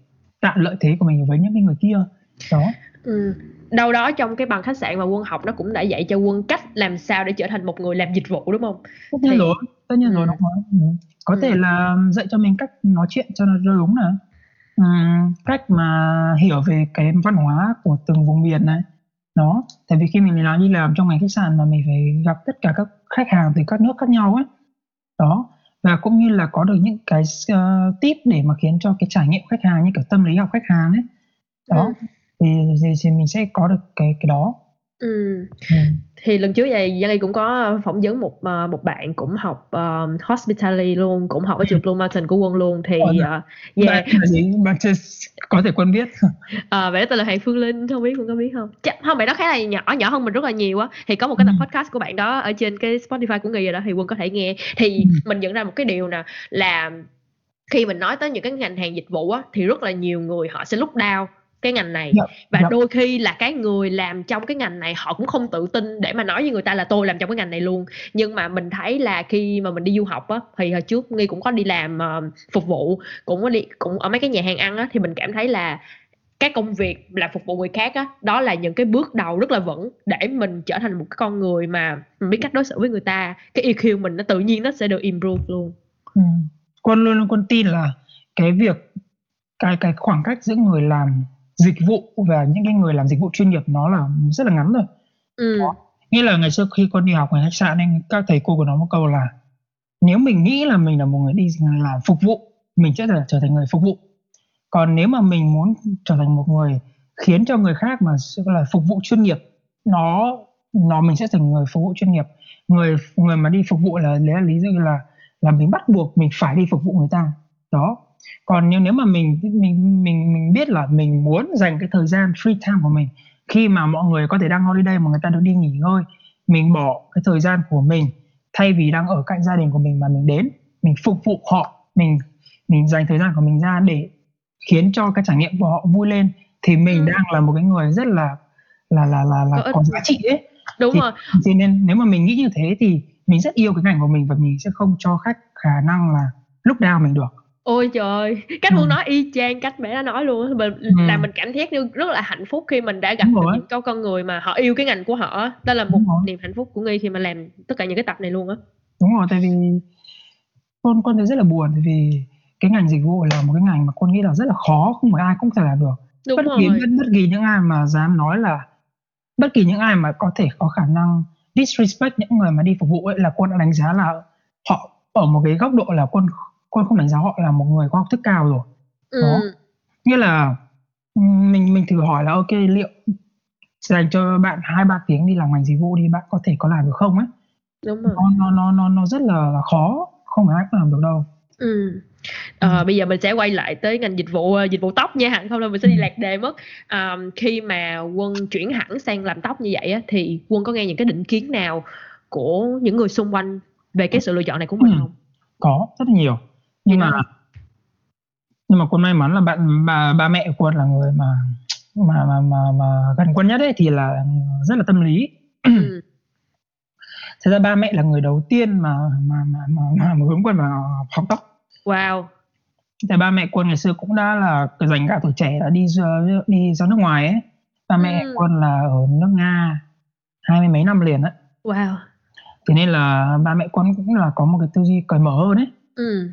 tạo lợi thế của mình với những cái người kia đó ừ. đâu đó trong cái bằng khách sạn mà quân học nó cũng đã dạy cho quân cách làm sao để trở thành một người làm dịch vụ đúng không tất nhiên thì... rồi tất nhiên ừ. rồi đúng không ừ. có ừ. thể là dạy cho mình cách nói chuyện cho nó đúng này ừ, cách mà hiểu về cái văn hóa của từng vùng miền này đó tại vì khi mình làm đi làm trong ngành khách sạn mà mình phải gặp tất cả các khách hàng từ các nước khác nhau ấy đó và cũng như là có được những cái uh, tip để mà khiến cho cái trải nghiệm khách hàng như kiểu tâm lý học khách hàng ấy đó ừ. Thì, thì thì mình sẽ có được cái cái đó ừ. ừ. thì lần trước vậy Giang cũng có phỏng vấn một uh, một bạn cũng học uh, hospitality luôn cũng học ở trường Blue Mountain của quân luôn thì uh, yeah. bạn là gì bạn có thể quân biết à, vậy tên là Hoàng Phương Linh không biết Phương có biết không Chắc, không bạn đó khá là nhỏ nhỏ hơn mình rất là nhiều á thì có một cái tập ừ. podcast của bạn đó ở trên cái Spotify của người rồi đó thì quân có thể nghe thì ừ. mình nhận ra một cái điều nè là khi mình nói tới những cái ngành hàng dịch vụ á thì rất là nhiều người họ sẽ lúc down cái ngành này yep, dạ, và yep. Dạ. đôi khi là cái người làm trong cái ngành này họ cũng không tự tin để mà nói với người ta là tôi làm trong cái ngành này luôn nhưng mà mình thấy là khi mà mình đi du học á thì hồi trước nghi cũng có đi làm uh, phục vụ cũng có đi cũng ở mấy cái nhà hàng ăn á thì mình cảm thấy là cái công việc làm phục vụ người khác á đó là những cái bước đầu rất là vững để mình trở thành một cái con người mà mình biết cách đối xử với người ta cái EQ mình nó tự nhiên nó sẽ được improve luôn ừ. quân luôn quân tin là cái việc cái cái khoảng cách giữa người làm dịch vụ và những cái người làm dịch vụ chuyên nghiệp nó là rất là ngắn rồi ừ. nghĩa là ngày xưa khi con đi học ở khách sạn nên các thầy cô của nó một câu là nếu mình nghĩ là mình là một người đi làm phục vụ mình sẽ trở thành người phục vụ. Còn nếu mà mình muốn trở thành một người khiến cho người khác mà là phục vụ chuyên nghiệp nó nó mình sẽ thành người phục vụ chuyên nghiệp. Người người mà đi phục vụ là lấy lý do là là mình bắt buộc mình phải đi phục vụ người ta. Đó còn nếu nếu mà mình mình mình mình biết là mình muốn dành cái thời gian free time của mình khi mà mọi người có thể đang holiday mà người ta được đi nghỉ ngơi mình bỏ cái thời gian của mình thay vì đang ở cạnh gia đình của mình mà mình đến mình phục vụ họ mình mình dành thời gian của mình ra để khiến cho cái trải nghiệm của họ vui lên thì mình ừ. đang là một cái người rất là là là là là có, có giá trị ấy. Đúng thì, rồi. cho nên nếu mà mình nghĩ như thế thì mình rất yêu cái ngành của mình và mình sẽ không cho khách khả năng là lúc nào mình được ôi trời cách ừ. nói y chang cách mẹ đã nói luôn mình ừ. là mình cảm giác như rất là hạnh phúc khi mình đã gặp được những câu con người mà họ yêu cái ngành của họ đó là một niềm hạnh phúc của nghi khi mà làm tất cả những cái tập này luôn á. Đúng rồi tại vì con con thấy rất là buồn tại vì cái ngành dịch vụ là một cái ngành mà con nghĩ là rất là khó không phải ai cũng thể làm được. Đúng bất kỳ bất, bất kỳ những ai mà dám nói là bất kỳ những ai mà có thể có khả năng disrespect những người mà đi phục vụ ấy là quân đã đánh giá là họ ở một cái góc độ là quân con không đánh giá họ là một người có học thức cao rồi ừ. đó nghĩa là mình mình thử hỏi là ok liệu dành cho bạn hai ba tiếng đi làm ngành dịch vụ đi bạn có thể có làm được không ấy đúng rồi. nó nó nó nó rất là, là khó không phải ai cũng làm được đâu ừ. À, bây giờ mình sẽ quay lại tới ngành dịch vụ dịch vụ tóc nha hẳn không là mình sẽ đi ừ. lạc đề mất à, khi mà quân chuyển hẳn sang làm tóc như vậy á, thì quân có nghe những cái định kiến nào của những người xung quanh về cái sự lựa chọn này của mình ừ. không có rất nhiều nhưng mà nhưng mà quân may mắn là bạn bà ba mẹ quân là người mà mà mà mà, mà gần quân nhất ấy thì là rất là tâm lý. Ừ. thật ra ba mẹ là người đầu tiên mà mà mà mà, mà, mà hướng quân vào học tóc wow. Tại ba mẹ quân ngày xưa cũng đã là dành cả tuổi trẻ đã đi đi ra nước ngoài ấy. Ba mẹ ừ. quân là ở nước nga hai mươi mấy năm liền á. Wow. Thế nên là ba mẹ quân cũng là có một cái tư duy cởi mở hơn ấy. Ừ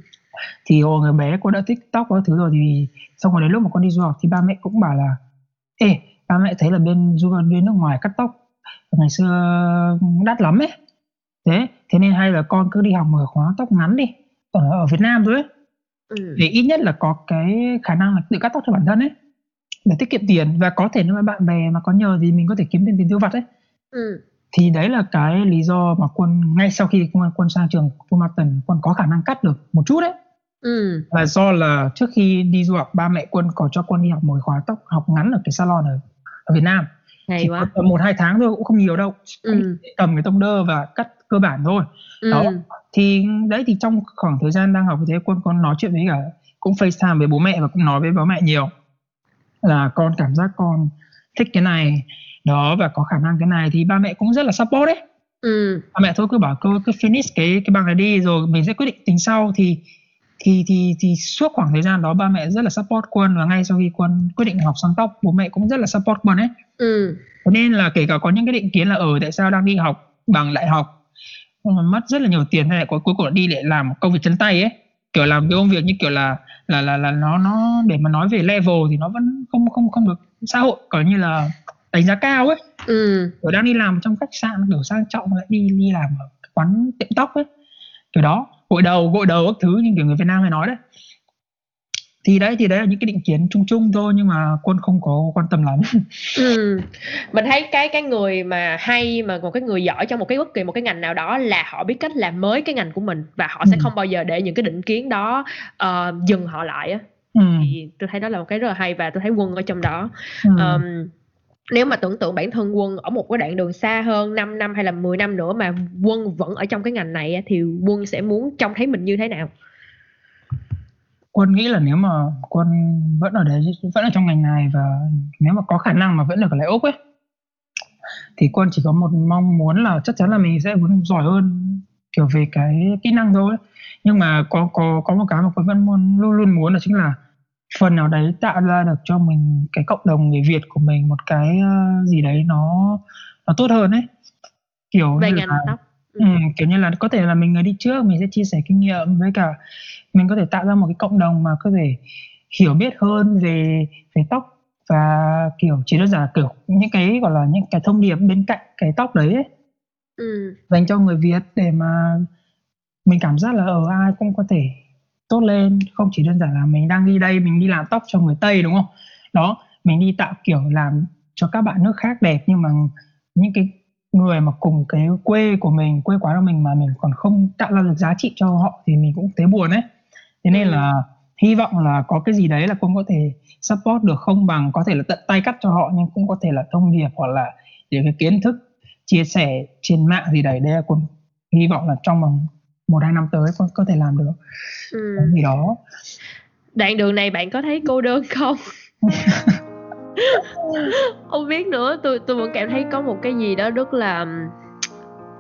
thì hồi người bé cô đã thích tóc các thứ rồi thì xong rồi đến lúc mà con đi du học thì ba mẹ cũng bảo là ê ba mẹ thấy là bên du học bên nước ngoài cắt tóc ngày xưa đắt lắm ấy. Thế thế nên hay là con cứ đi học mở khóa tóc ngắn đi ở ở Việt Nam thôi ấy. Ừ. để ít nhất là có cái khả năng là tự cắt tóc cho bản thân ấy để tiết kiệm tiền. Và có thể nếu mà bạn bè mà có nhờ thì mình có thể kiếm tiền tiền tiêu vặt ấy. Ừ. thì đấy là cái lý do mà quân ngay sau khi quân, quân sang trường Full Mountain quân có khả năng cắt được một chút đấy Ừ. Là do là trước khi đi du học ba mẹ quân có cho quân đi học một khóa tóc học ngắn ở cái salon ở, ở Việt Nam. hay quá tầm một hai tháng thôi cũng không nhiều đâu ừ. cầm cái tông đơ và cắt cơ bản thôi Ừ. đó thì đấy thì trong khoảng thời gian đang học như thế quân con nói chuyện với cả cũng FaceTime với bố mẹ và cũng nói với bố mẹ nhiều là con cảm giác con thích cái này đó và có khả năng cái này thì ba mẹ cũng rất là support đấy Ừ. ba mẹ thôi cứ bảo cứ cứ finish cái cái bằng này đi rồi mình sẽ quyết định tính sau thì thì thì thì suốt khoảng thời gian đó ba mẹ rất là support quân và ngay sau khi quân quyết định học sang tóc bố mẹ cũng rất là support quân ấy. Ừ. Thế nên là kể cả có những cái định kiến là ở tại sao đang đi học bằng đại học mà mất rất là nhiều tiền hay là cuối cuối cùng đi để làm công việc chân tay ấy. Kiểu làm cái công việc như kiểu là là là là nó nó để mà nói về level thì nó vẫn không không không được xã hội coi như là đánh giá cao ấy. Ừ. kiểu đang đi làm trong khách sạn kiểu sang trọng lại đi đi làm ở quán tiệm tóc ấy. Kiểu đó gội đầu gội đầu các thứ như kiểu người Việt Nam hay nói đấy thì đấy thì đấy là những cái định kiến chung chung thôi nhưng mà quân không có quan tâm lắm Ừ. Mình thấy cái cái người mà hay mà một cái người giỏi trong một cái bất kỳ một cái ngành nào đó là họ biết cách làm mới cái ngành của mình và họ sẽ Ừ. không bao giờ để những cái định kiến đó ờ, dừng họ lại á. ừ. Thì tôi thấy đó là một cái rất là hay và tôi thấy Quân ở trong đó. Ừ. Ờm, nếu mà tưởng tượng bản thân Quân ở một cái đoạn đường xa hơn 5 năm hay là 10 năm nữa mà Quân vẫn ở trong cái ngành này thì Quân sẽ muốn trông thấy mình như thế nào? quân nghĩ là nếu mà quân vẫn ở đấy, vẫn ở trong ngành này và nếu mà có khả năng mà vẫn được ở lại úc ấy, thì quân chỉ có một mong muốn là chắc chắn là mình sẽ muốn giỏi hơn kiểu về cái kỹ năng thôi nhưng mà có có có một cái mà quân vẫn muốn, luôn luôn muốn là chính là phần nào đấy tạo ra được cho mình cái cộng đồng người Việt của mình một cái ờ, gì đấy nó nó tốt hơn ấy kiểu Về như là tóc. Ừ, kiểu như là có thể là mình người đi trước mình sẽ chia sẻ kinh nghiệm với cả mình có thể tạo ra một cái cộng đồng mà có thể hiểu biết hơn về về tóc và kiểu chỉ đơn giản là kiểu những cái gọi là những cái thông điệp bên cạnh cái tóc đấy ấy, Ừ. dành cho người Việt để mà mình cảm giác là ở ai cũng có thể tốt lên. Không chỉ đơn giản là mình đang đi đây mình đi làm tóc cho người Tây đúng không? Đó mình đi tạo kiểu làm cho các bạn nước khác đẹp nhưng mà những cái người mà cùng cái quê của mình quê quán của mình mà mình còn không tạo ra được giá trị cho họ thì mình cũng thấy buồn ấy thế nên Ừ. là hy vọng là có cái gì đấy là cũng có thể support được không bằng có thể là tận tay cắt cho họ nhưng cũng có thể là thông điệp hoặc là những cái kiến thức chia sẻ trên mạng gì đấy. Đây là quân hy vọng là trong vòng một hai năm tới con có thể làm được Ừ. cái gì đó Đoạn đường này bạn có thấy cô đơn không? không biết nữa tôi tôi vẫn cảm thấy có một cái gì đó rất là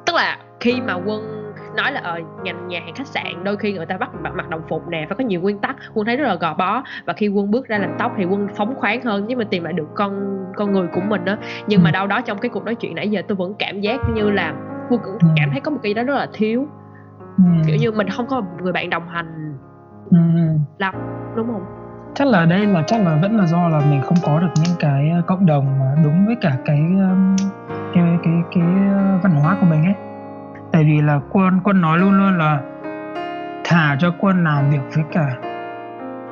tức là khi mà quân nói là ở ngành nhà hàng khách sạn đôi khi người ta bắt mặc, mặc đồng phục nè phải có nhiều nguyên tắc quân thấy rất là gò bó và khi quân bước ra làm tóc thì quân phóng khoáng hơn nhưng mà tìm lại được con con người của mình đó nhưng mà Ừ. đâu đó trong cái cuộc nói chuyện nãy giờ tôi vẫn cảm giác như là quân cũng Ừ. cảm thấy có một cái gì đó rất là thiếu ừ. kiểu như mình không có một người bạn đồng hành ừ. lắm đúng không? Chắc là đây là chắc là vẫn là do là mình không có được những cái ờ, cộng đồng mà đúng với cả cái um, cái cái cái ờ, văn hóa của mình ấy. Tại vì là quân quân nói luôn luôn là thả cho quân làm việc với cả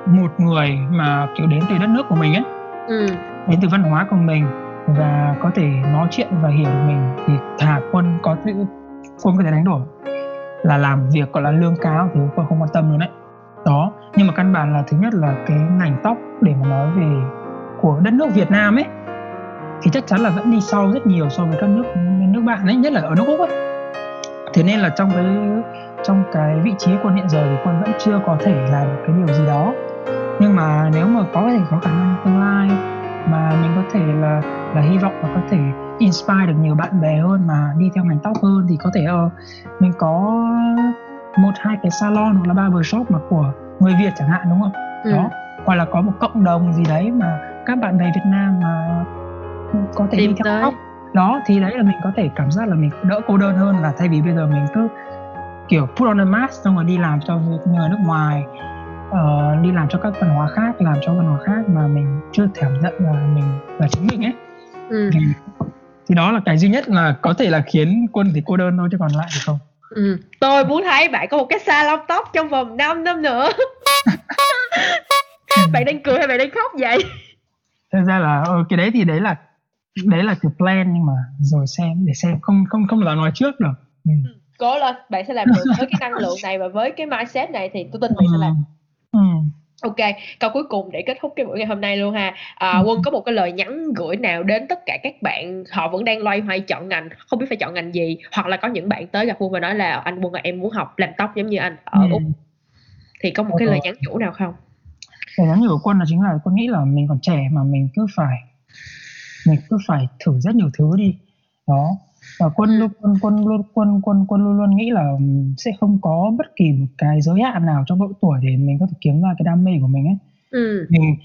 một người mà kiểu đến từ đất nước của mình ấy. Ừ. Đến từ văn hóa của mình và có thể nói chuyện và hiểu mình thì thả quân có thể quân có thể đánh đổi là làm việc, gọi là lương cao, thì quân không quan tâm luôn đấy. Đó, nhưng mà căn bản là thứ nhất là cái ngành tóc, để mà nói về của đất nước Việt Nam ấy, thì chắc chắn là vẫn đi sau rất nhiều so với các nước nước bạn ấy, nhất là ở nước Úc ấy. Thế nên là trong cái trong cái vị trí quân hiện giờ thì quân vẫn chưa có thể làm cái điều gì đó. Nhưng mà nếu mà có thể có khả năng tương lai mà mình có thể là là hy vọng là có thể inspire được nhiều bạn bè hơn mà đi theo ngành tóc hơn thì có thể ờ, mình có một hai cái salon hoặc là barber shop mà của người Việt chẳng hạn đúng không ừ. Đó. Hoặc là có một cộng đồng gì đấy mà các bạn bè Việt Nam mà có thể tìm đi theo tới. tóc đó thì đấy là mình có thể cảm giác là mình đỡ cô đơn hơn là thay vì bây giờ mình cứ kiểu put on a mask xong rồi đi làm cho người nước ngoài ờ, đi làm cho các văn hóa khác làm cho văn hóa khác mà mình chưa cảm nhận là mình là chính mình ấy. Ừ. thì, thì đó là cái duy nhất là có thể là khiến quân thì cô đơn thôi chứ còn lại thì không Ừ. Tôi muốn thấy bạn có một cái salon tóc trong vòng 5 năm nữa Bạn đang cười hay bạn đang khóc vậy? thật ra là ờ, cái đấy thì đấy là đấy là cái plan nhưng mà rồi xem để xem không không không là nói trước được ừ. Cố lên, bạn sẽ làm được với cái năng lượng này và với cái mindset này thì tôi tin bạn sẽ làm ừ. Ok, câu cuối cùng để kết thúc cái buổi ngày hôm nay luôn ha. À, Quân có một cái lời nhắn gửi nào đến tất cả các bạn họ vẫn đang loay hoay chọn ngành, không biết phải chọn ngành gì hoặc là có những bạn tới gặp Quân và nói là anh Quân em muốn học làm tóc giống như anh ở Úc. Thì có một cái lời nhắn nhủ nào không? Lời nhắn nhủ của Quân là chính là Quân nghĩ là mình còn trẻ mà mình cứ phải mình cứ phải thử rất nhiều thứ đi. Đó, và quân luôn quân quân luôn quân quân quân luôn luôn nghĩ là sẽ không có bất kỳ một cái giới hạn nào trong độ tuổi để mình có thể kiếm ra cái đam mê của mình ấy. Ừ. mình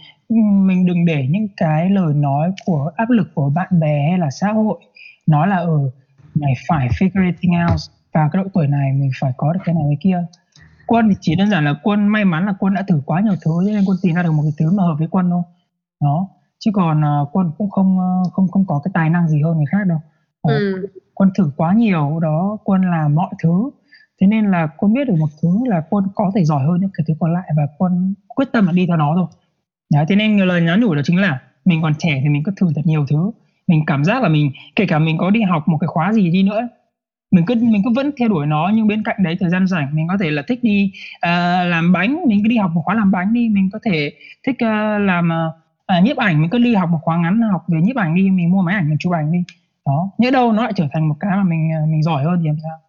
mình đừng để những cái lời nói của áp lực của bạn bè hay là xã hội nói là ở ừ, mày phải figure it out vào cái độ tuổi này mình phải có được cái này cái kia. Quân thì chỉ đơn giản là quân may mắn là quân đã thử quá nhiều thứ nên quân tìm ra được một cái thứ mà hợp với quân thôi. Đó. Chứ còn uh, quân cũng không uh, không không có cái tài năng gì hơn người khác đâu ừ. quân thử quá nhiều đó quân làm mọi thứ. Thế nên là quân biết được một thứ là quân có thể giỏi hơn những cái thứ còn lại và quân quyết tâm là đi theo nó thôi. Đấy, thế nên lời nhắn nhủ đó chính là mình còn trẻ thì mình cứ thử thật nhiều thứ. Mình cảm giác là mình kể cả mình có đi học một cái khóa gì đi nữa mình cứ mình cứ vẫn theo đuổi nó nhưng bên cạnh đấy thời gian rảnh mình có thể là thích đi uh, làm bánh mình cứ đi học một khóa làm bánh đi mình có thể thích uh, làm uh, nhiếp ảnh mình cứ đi học một khóa ngắn học về nhiếp ảnh đi mình mua máy ảnh mình chụp ảnh đi đó nhớ đâu nó lại trở thành một cái mà mình ờ, mình giỏi hơn thì làm sao?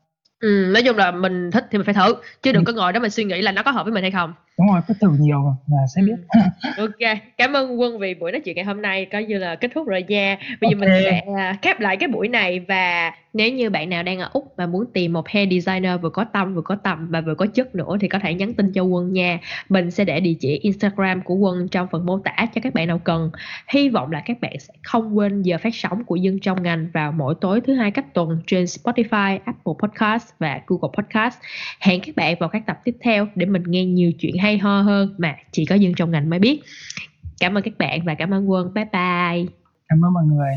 Ừ, nói chung là mình thích thì mình phải thử chứ đừng có ngồi đó mình suy nghĩ là nó có hợp với mình hay không đúng rồi cứ thử nhiều và sẽ biết. Ok cảm ơn quân vì buổi nói chuyện ngày hôm nay coi như là kết thúc rồi nha. Bây giờ okay. mình sẽ à, khép lại cái buổi này và nếu như bạn nào đang ở úc và muốn tìm một hair designer vừa có tâm vừa có tầm và vừa có chất nữa thì có thể nhắn tin cho quân nha. Mình sẽ để địa chỉ instagram của quân trong phần mô tả cho các bạn nào cần. Hy vọng là các bạn sẽ không quên giờ phát sóng của dân trong ngành vào mỗi tối thứ hai cách tuần trên spotify apple podcast và google podcast. Hẹn các bạn vào các tập tiếp theo để mình nghe nhiều chuyện hay hay ho hơn. Mà chỉ có dân trong ngành mới biết. Cảm ơn các bạn và cảm ơn quân. Bye bye. Cảm ơn mọi người.